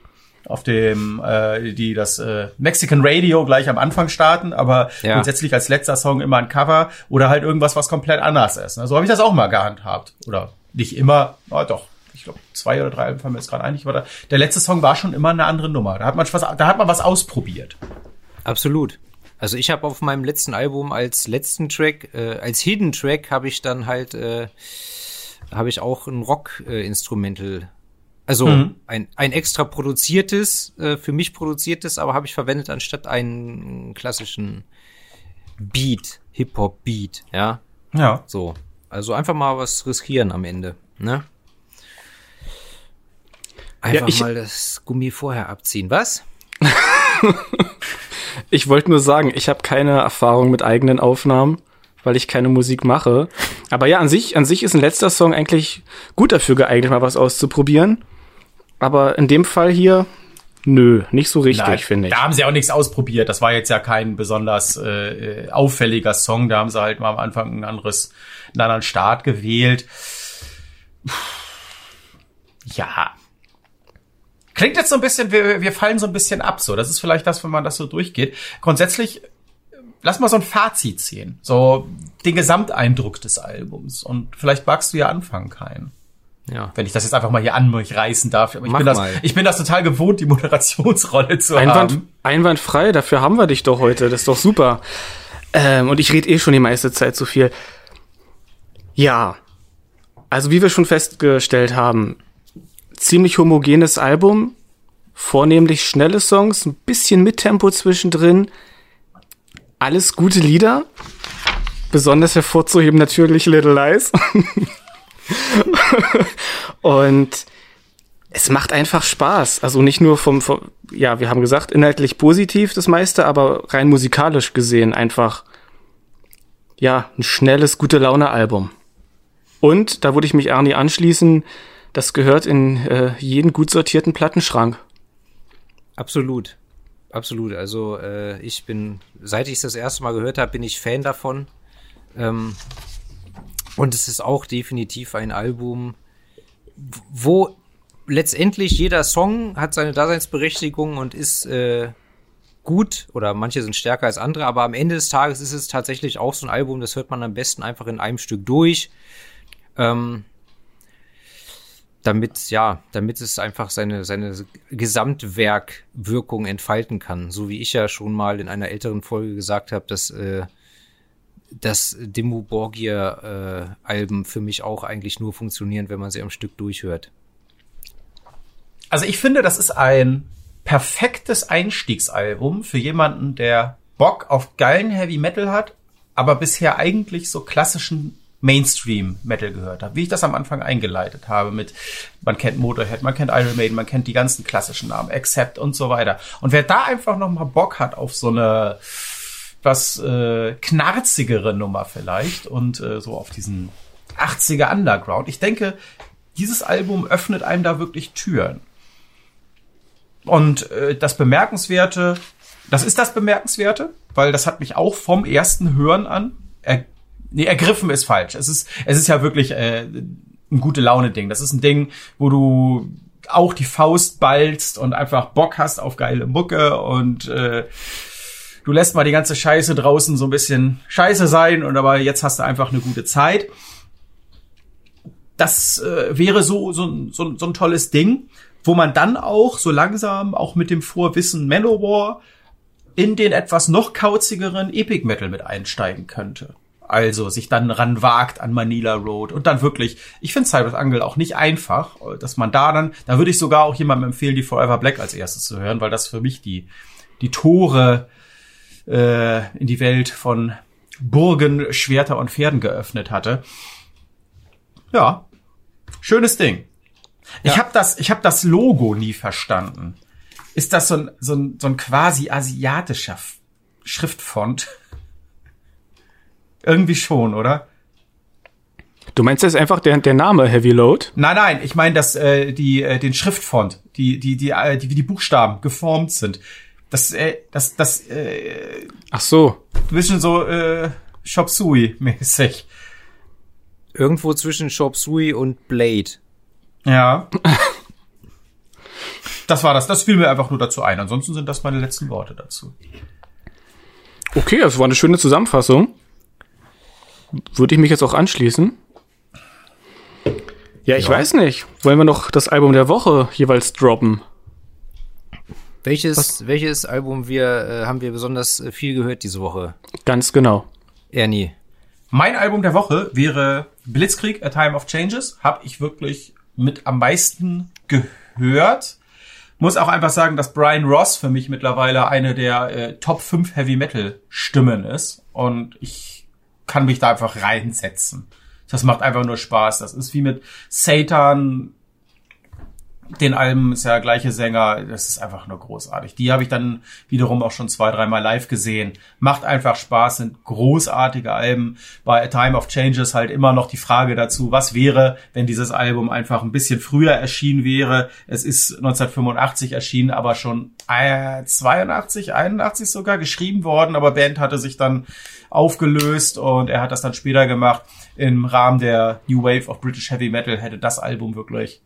auf dem äh, die das äh, Mexican Radio gleich am Anfang starten, aber ja. grundsätzlich als letzter Song immer ein Cover oder halt irgendwas, was komplett anders ist. Ne? So habe ich das auch mal gehandhabt. Oder nicht immer, oh, doch, ich glaube zwei oder drei Alben fallen mir jetzt gerade ein. Ich war da, der letzte Song war schon immer eine andere Nummer. Da hat man was, da hat man was ausprobiert. Absolut. Also ich habe auf meinem letzten Album als letzten Track, äh, als Hidden Track habe ich dann halt äh, habe ich auch ein Rock-Instrumental äh, also mhm. ein, ein extra produziertes, äh, für mich produziertes, aber habe ich verwendet anstatt einen klassischen Beat, Hip-Hop-Beat, ja. Ja. So. Also einfach mal was riskieren am Ende, ne? Einfach ja, ich, mal das Gummi vorher abziehen. Was? [LAUGHS] ich wollte nur sagen, ich habe keine Erfahrung mit eigenen Aufnahmen weil ich keine Musik mache. Aber ja, an sich, an sich ist ein letzter Song eigentlich gut dafür geeignet, mal was auszuprobieren. Aber in dem Fall hier, nö, nicht so richtig, finde ich. Da haben sie auch nichts ausprobiert. Das war jetzt ja kein besonders äh, auffälliger Song. Da haben sie halt mal am Anfang ein anderes, einen anderen Start gewählt. Ja, Klingt jetzt so ein bisschen, wir, wir fallen so ein bisschen ab, so. Das ist vielleicht das, wenn man das so durchgeht. Grundsätzlich, lass mal so ein Fazit ziehen. So den Gesamteindruck des Albums. Und vielleicht magst du ja anfangen, Kein. Ja. Wenn ich das jetzt einfach mal hier an mich reißen darf. Aber ich Mach bin das, ich bin das total gewohnt, die Moderationsrolle zu Einwand, haben. Einwandfrei, dafür haben wir dich doch heute. Das ist doch super. Ähm, und ich rede eh schon die meiste Zeit zu viel. Ja. Also wie wir schon festgestellt haben, ziemlich homogenes Album, vornehmlich schnelle Songs, ein bisschen mit Tempo zwischendrin, alles gute Lieder. Besonders hervorzuheben natürlich Little Lies. [LAUGHS] [LAUGHS] und es macht einfach Spaß. Also nicht nur vom, vom, ja, wir haben gesagt, inhaltlich positiv das meiste, aber rein musikalisch gesehen einfach, ja, ein schnelles, gute Laune-Album. Und da würde ich mich Ernie anschließen, das gehört in äh, jeden gut sortierten Plattenschrank. Absolut. Absolut. Also äh, ich bin, seit ich es das erste Mal gehört habe, bin ich Fan davon. Ähm, und es ist auch definitiv ein Album, wo letztendlich jeder Song hat seine Daseinsberechtigung und ist äh, gut oder manche sind stärker als andere, aber am Ende des Tages ist es tatsächlich auch so ein Album, das hört man am besten einfach in einem Stück durch. Ähm, damit, ja, damit es einfach seine, seine Gesamtwerkwirkung entfalten kann. So wie ich ja schon mal in einer älteren Folge gesagt habe, dass äh, das Demo Borgia äh, für mich auch eigentlich nur funktionieren, wenn man sie am Stück durchhört. Also ich finde, das ist ein perfektes Einstiegsalbum für jemanden, der Bock auf geilen Heavy Metal hat, aber bisher eigentlich so klassischen Mainstream-Metal gehört habe, wie ich das am Anfang eingeleitet habe mit, man kennt Motorhead, man kennt Iron Maiden, man kennt die ganzen klassischen Namen, Accept und so weiter. Und wer da einfach noch mal Bock hat auf so eine was äh, knarzigere Nummer vielleicht und äh, so auf diesen 80er Underground, ich denke, dieses Album öffnet einem da wirklich Türen. Und äh, das Bemerkenswerte, das ist das Bemerkenswerte, weil das hat mich auch vom ersten Hören an er nee, ergriffen ist falsch. Es ist, es ist ja wirklich äh, ein gute Laune-Ding. Das ist ein Ding, wo du auch die Faust ballst und einfach Bock hast auf geile Mucke und äh, du lässt mal die ganze Scheiße draußen so ein bisschen scheiße sein und aber jetzt hast du einfach eine gute Zeit. Das äh, wäre so, so, so, so ein tolles Ding, wo man dann auch so langsam auch mit dem Vorwissen Manowar in den etwas noch kauzigeren Epic Metal mit einsteigen könnte also sich dann ran wagt an Manila Road und dann wirklich, ich finde Cypress Angle auch nicht einfach, dass man da dann, da würde ich sogar auch jemandem empfehlen, die Forever Black als erstes zu hören, weil das für mich die, die Tore äh, in die Welt von Burgen, Schwerter und Pferden geöffnet hatte. Ja, schönes Ding. Ja. Ich habe das, ich habe das Logo nie verstanden. Ist das so ein, so ein, so ein quasi asiatischer Schriftfont? [LAUGHS] Irgendwie schon, oder? Du meinst das einfach der, der Name Heavy Load? Nein, nein, ich meine, dass äh, die äh, den Schriftfont, die die die äh, die wie die Buchstaben geformt sind. Das äh, das das äh, Ach so. Ein bisschen so äh, Shop Sui mäßig. Irgendwo zwischen Shop Sui und Blade. Ja. das war das. Das fiel mir einfach nur dazu ein. Ansonsten sind das meine letzten Worte dazu. Okay, das war eine schöne Zusammenfassung würde ich mich jetzt auch anschließen. Ja, ich ja. weiß nicht. Wollen wir noch das Album der Woche jeweils droppen? Welches, welches Album wir, äh, haben wir besonders äh, viel gehört diese Woche? Ganz genau. Ernie. Mein Album der Woche wäre Blitzkrieg, A Time of Changes. Hab ich wirklich mit am meisten gehört. Muss auch einfach sagen, dass Brian Ross für mich mittlerweile eine der äh, Top 5 Heavy Metal Stimmen ist. Und ich kann mich da einfach reinsetzen. Das macht einfach nur Spaß. Das ist wie mit Satan den Alben ist ja gleiche Sänger, das ist einfach nur großartig. Die habe ich dann wiederum auch schon zwei, dreimal live gesehen. Macht einfach Spaß, sind großartige Alben. Bei A Time of Changes halt immer noch die Frage dazu, was wäre, wenn dieses Album einfach ein bisschen früher erschienen wäre. Es ist 1985 erschienen, aber schon 82, 81 sogar geschrieben worden, aber Band hatte sich dann aufgelöst und er hat das dann später gemacht. Im Rahmen der New Wave of British Heavy Metal hätte das Album wirklich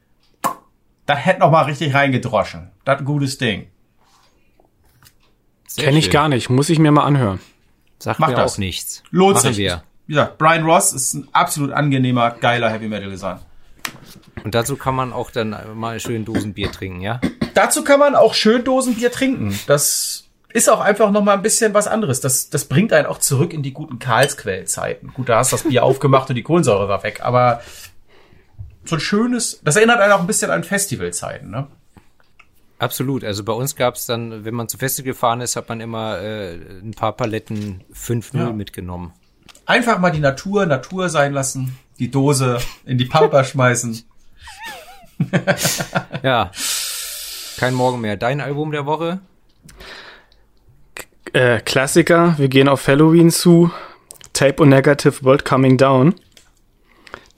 das hätte noch mal richtig reingedroschen. Das ein gutes Ding. Kenne ich gar nicht, muss ich mir mal anhören. Sagt Mach mir das. auch nichts. Lohnt Machen sich. Wir. Wie gesagt, Brian Ross ist ein absolut angenehmer, geiler Heavy Metal Gesang. Und dazu kann man auch dann mal schön Dosenbier trinken, ja? Dazu kann man auch schön Dosenbier trinken. Das ist auch einfach noch mal ein bisschen was anderes. Das, das bringt einen auch zurück in die guten Karlsquellzeiten. Gut, da hast du das Bier aufgemacht und die Kohlensäure war weg, aber so ein schönes, das erinnert einen auch ein bisschen an Festivalzeiten, ne? Absolut. Also bei uns gab es dann, wenn man zu Festival gefahren ist, hat man immer äh, ein paar Paletten 5-0 ja. mitgenommen. Einfach mal die Natur Natur sein lassen, die Dose in die Pampa [LAUGHS] schmeißen. [LAUGHS] ja. Kein Morgen mehr. Dein Album der Woche? Äh, Klassiker. Wir gehen auf Halloween zu. Tape und Negative World Coming Down.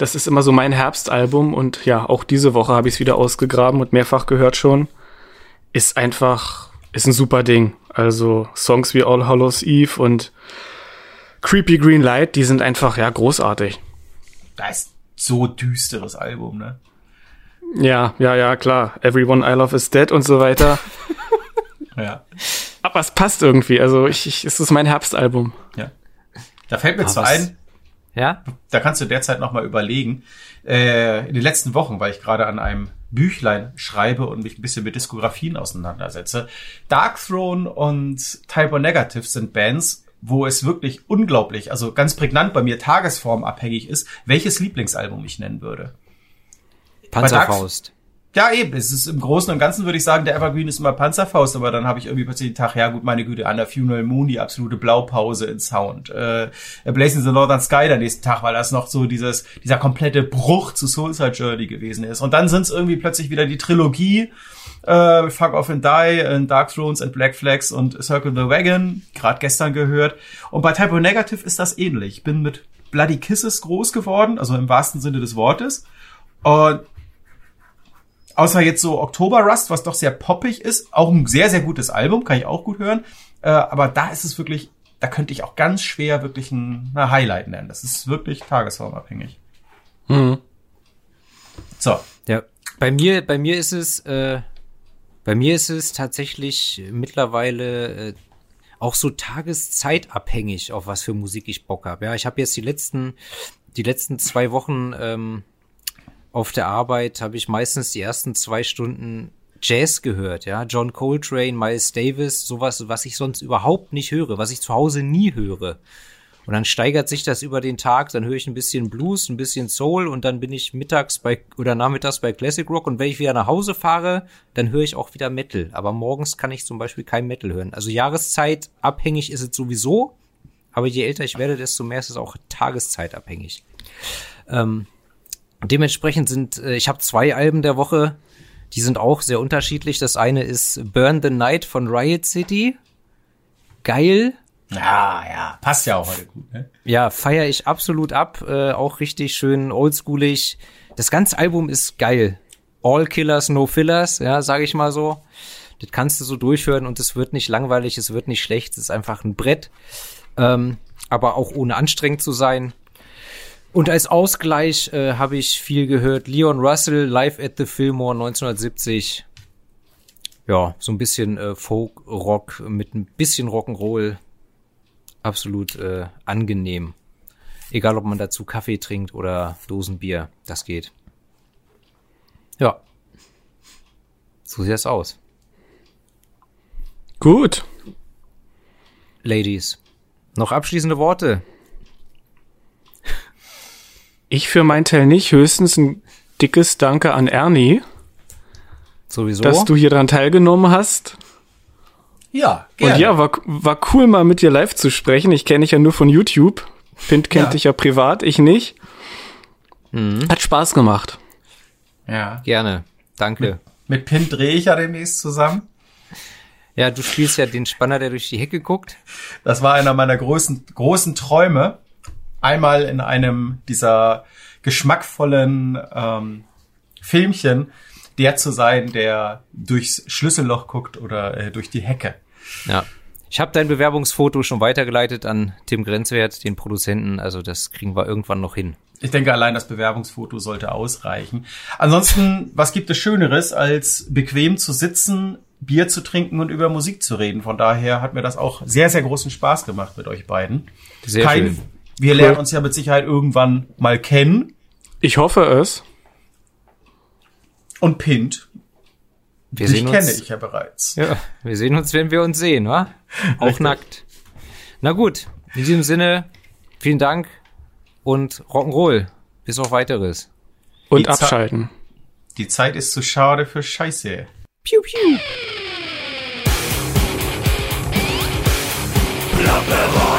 Das ist immer so mein Herbstalbum und ja, auch diese Woche habe ich es wieder ausgegraben und mehrfach gehört schon. Ist einfach, ist ein super Ding. Also Songs wie All Hallows Eve und Creepy Green Light, die sind einfach, ja, großartig. Das ist so düsteres Album, ne? Ja, ja, ja, klar. Everyone I Love is Dead und so weiter. [LAUGHS] ja. Aber es passt irgendwie. Also ich, ich, es ist mein Herbstalbum. Ja. Da fällt mir zwar ein, ja? Da kannst du derzeit noch mal überlegen. Äh, in den letzten Wochen, weil ich gerade an einem Büchlein schreibe und mich ein bisschen mit Diskografien auseinandersetze. Dark Throne und Typo Negative sind Bands, wo es wirklich unglaublich, also ganz prägnant bei mir tagesformabhängig ist, welches Lieblingsalbum ich nennen würde. Panzerfaust. Ja, eben. Es ist im Großen und Ganzen würde ich sagen, der Evergreen ist immer Panzerfaust, aber dann habe ich irgendwie plötzlich den Tag, ja gut, meine Güte, an der Funeral Moon die absolute Blaupause in Sound. Äh, Blazing the Northern Sky der nächsten Tag, weil das noch so dieses, dieser komplette Bruch zu Soulside Journey gewesen ist. Und dann sind es irgendwie plötzlich wieder die Trilogie, äh, Fuck Off and Die, and Dark Thrones and Black Flags und Circle the Wagon, gerade gestern gehört. Und bei Typo Negative ist das ähnlich. Ich bin mit Bloody Kisses groß geworden, also im wahrsten Sinne des Wortes. Und Außer jetzt so Oktober Rust, was doch sehr poppig ist. Auch ein sehr, sehr gutes Album, kann ich auch gut hören. Äh, aber da ist es wirklich, da könnte ich auch ganz schwer wirklich ein na, Highlight nennen. Das ist wirklich tagesformabhängig. Mhm. So. Ja, bei mir, bei mir ist es, äh, bei mir ist es tatsächlich mittlerweile äh, auch so tageszeitabhängig, auf was für Musik ich Bock habe. Ja, ich habe jetzt die letzten, die letzten zwei Wochen ähm, auf der Arbeit habe ich meistens die ersten zwei Stunden Jazz gehört, ja, John Coltrane, Miles Davis, sowas, was ich sonst überhaupt nicht höre, was ich zu Hause nie höre. Und dann steigert sich das über den Tag, dann höre ich ein bisschen Blues, ein bisschen Soul und dann bin ich mittags bei oder nachmittags bei Classic Rock und wenn ich wieder nach Hause fahre, dann höre ich auch wieder Metal. Aber morgens kann ich zum Beispiel kein Metal hören. Also Jahreszeit abhängig ist es sowieso, aber je älter ich werde, desto mehr ist es auch tageszeitabhängig. Ähm, dementsprechend sind, äh, ich habe zwei Alben der Woche, die sind auch sehr unterschiedlich. Das eine ist Burn the Night von Riot City. Geil. Ja, ja, passt ja auch heute gut, ne? Ja, feiere ich absolut ab. Äh, auch richtig schön oldschoolig. Das ganze Album ist geil. All Killers, No Fillers, ja, sage ich mal so. Das kannst du so durchhören und es wird nicht langweilig, es wird nicht schlecht, es ist einfach ein Brett. Ähm, aber auch ohne anstrengend zu sein. Und als Ausgleich äh, habe ich viel gehört. Leon Russell live at the Fillmore 1970. Ja, so ein bisschen äh, Folk-Rock mit ein bisschen Rock'n'Roll. Absolut äh, angenehm. Egal, ob man dazu Kaffee trinkt oder Dosenbier, das geht. Ja. So sieht das aus. Gut. Ladies, noch abschließende Worte. Ich für meinen Teil nicht, höchstens ein dickes Danke an Ernie. Sowieso. Dass du hier dran teilgenommen hast. Ja, gerne. Und ja, war, war cool mal mit dir live zu sprechen. Ich kenne dich ja nur von YouTube. Find kennt ja. dich ja privat, ich nicht. Mhm. Hat Spaß gemacht. Ja. Gerne. Danke. Mit Pint drehe ich ja demnächst zusammen. Ja, du spielst ja den Spanner, der durch die Hecke guckt. Das war einer meiner großen, großen Träume. Einmal in einem dieser geschmackvollen ähm, Filmchen, der zu sein, der durchs Schlüsselloch guckt oder äh, durch die Hecke. Ja. Ich habe dein Bewerbungsfoto schon weitergeleitet an Tim Grenzwert, den Produzenten. Also das kriegen wir irgendwann noch hin. Ich denke, allein das Bewerbungsfoto sollte ausreichen. Ansonsten, was gibt es Schöneres, als bequem zu sitzen, Bier zu trinken und über Musik zu reden? Von daher hat mir das auch sehr, sehr großen Spaß gemacht mit euch beiden. Sehr Kein, schön. Wir cool. lernen uns ja mit Sicherheit irgendwann mal kennen. Ich hoffe es. Und Pint. Wir Dich kenne ich ja bereits. Ja, wir sehen uns, wenn wir uns sehen, wa? Auch Richtig. nackt. Na gut, in diesem Sinne, vielen Dank und Rock'n'Roll. Bis auf weiteres. Und die abschalten. Ze die Zeit ist zu schade für Scheiße. Piu, piu. Plapperei.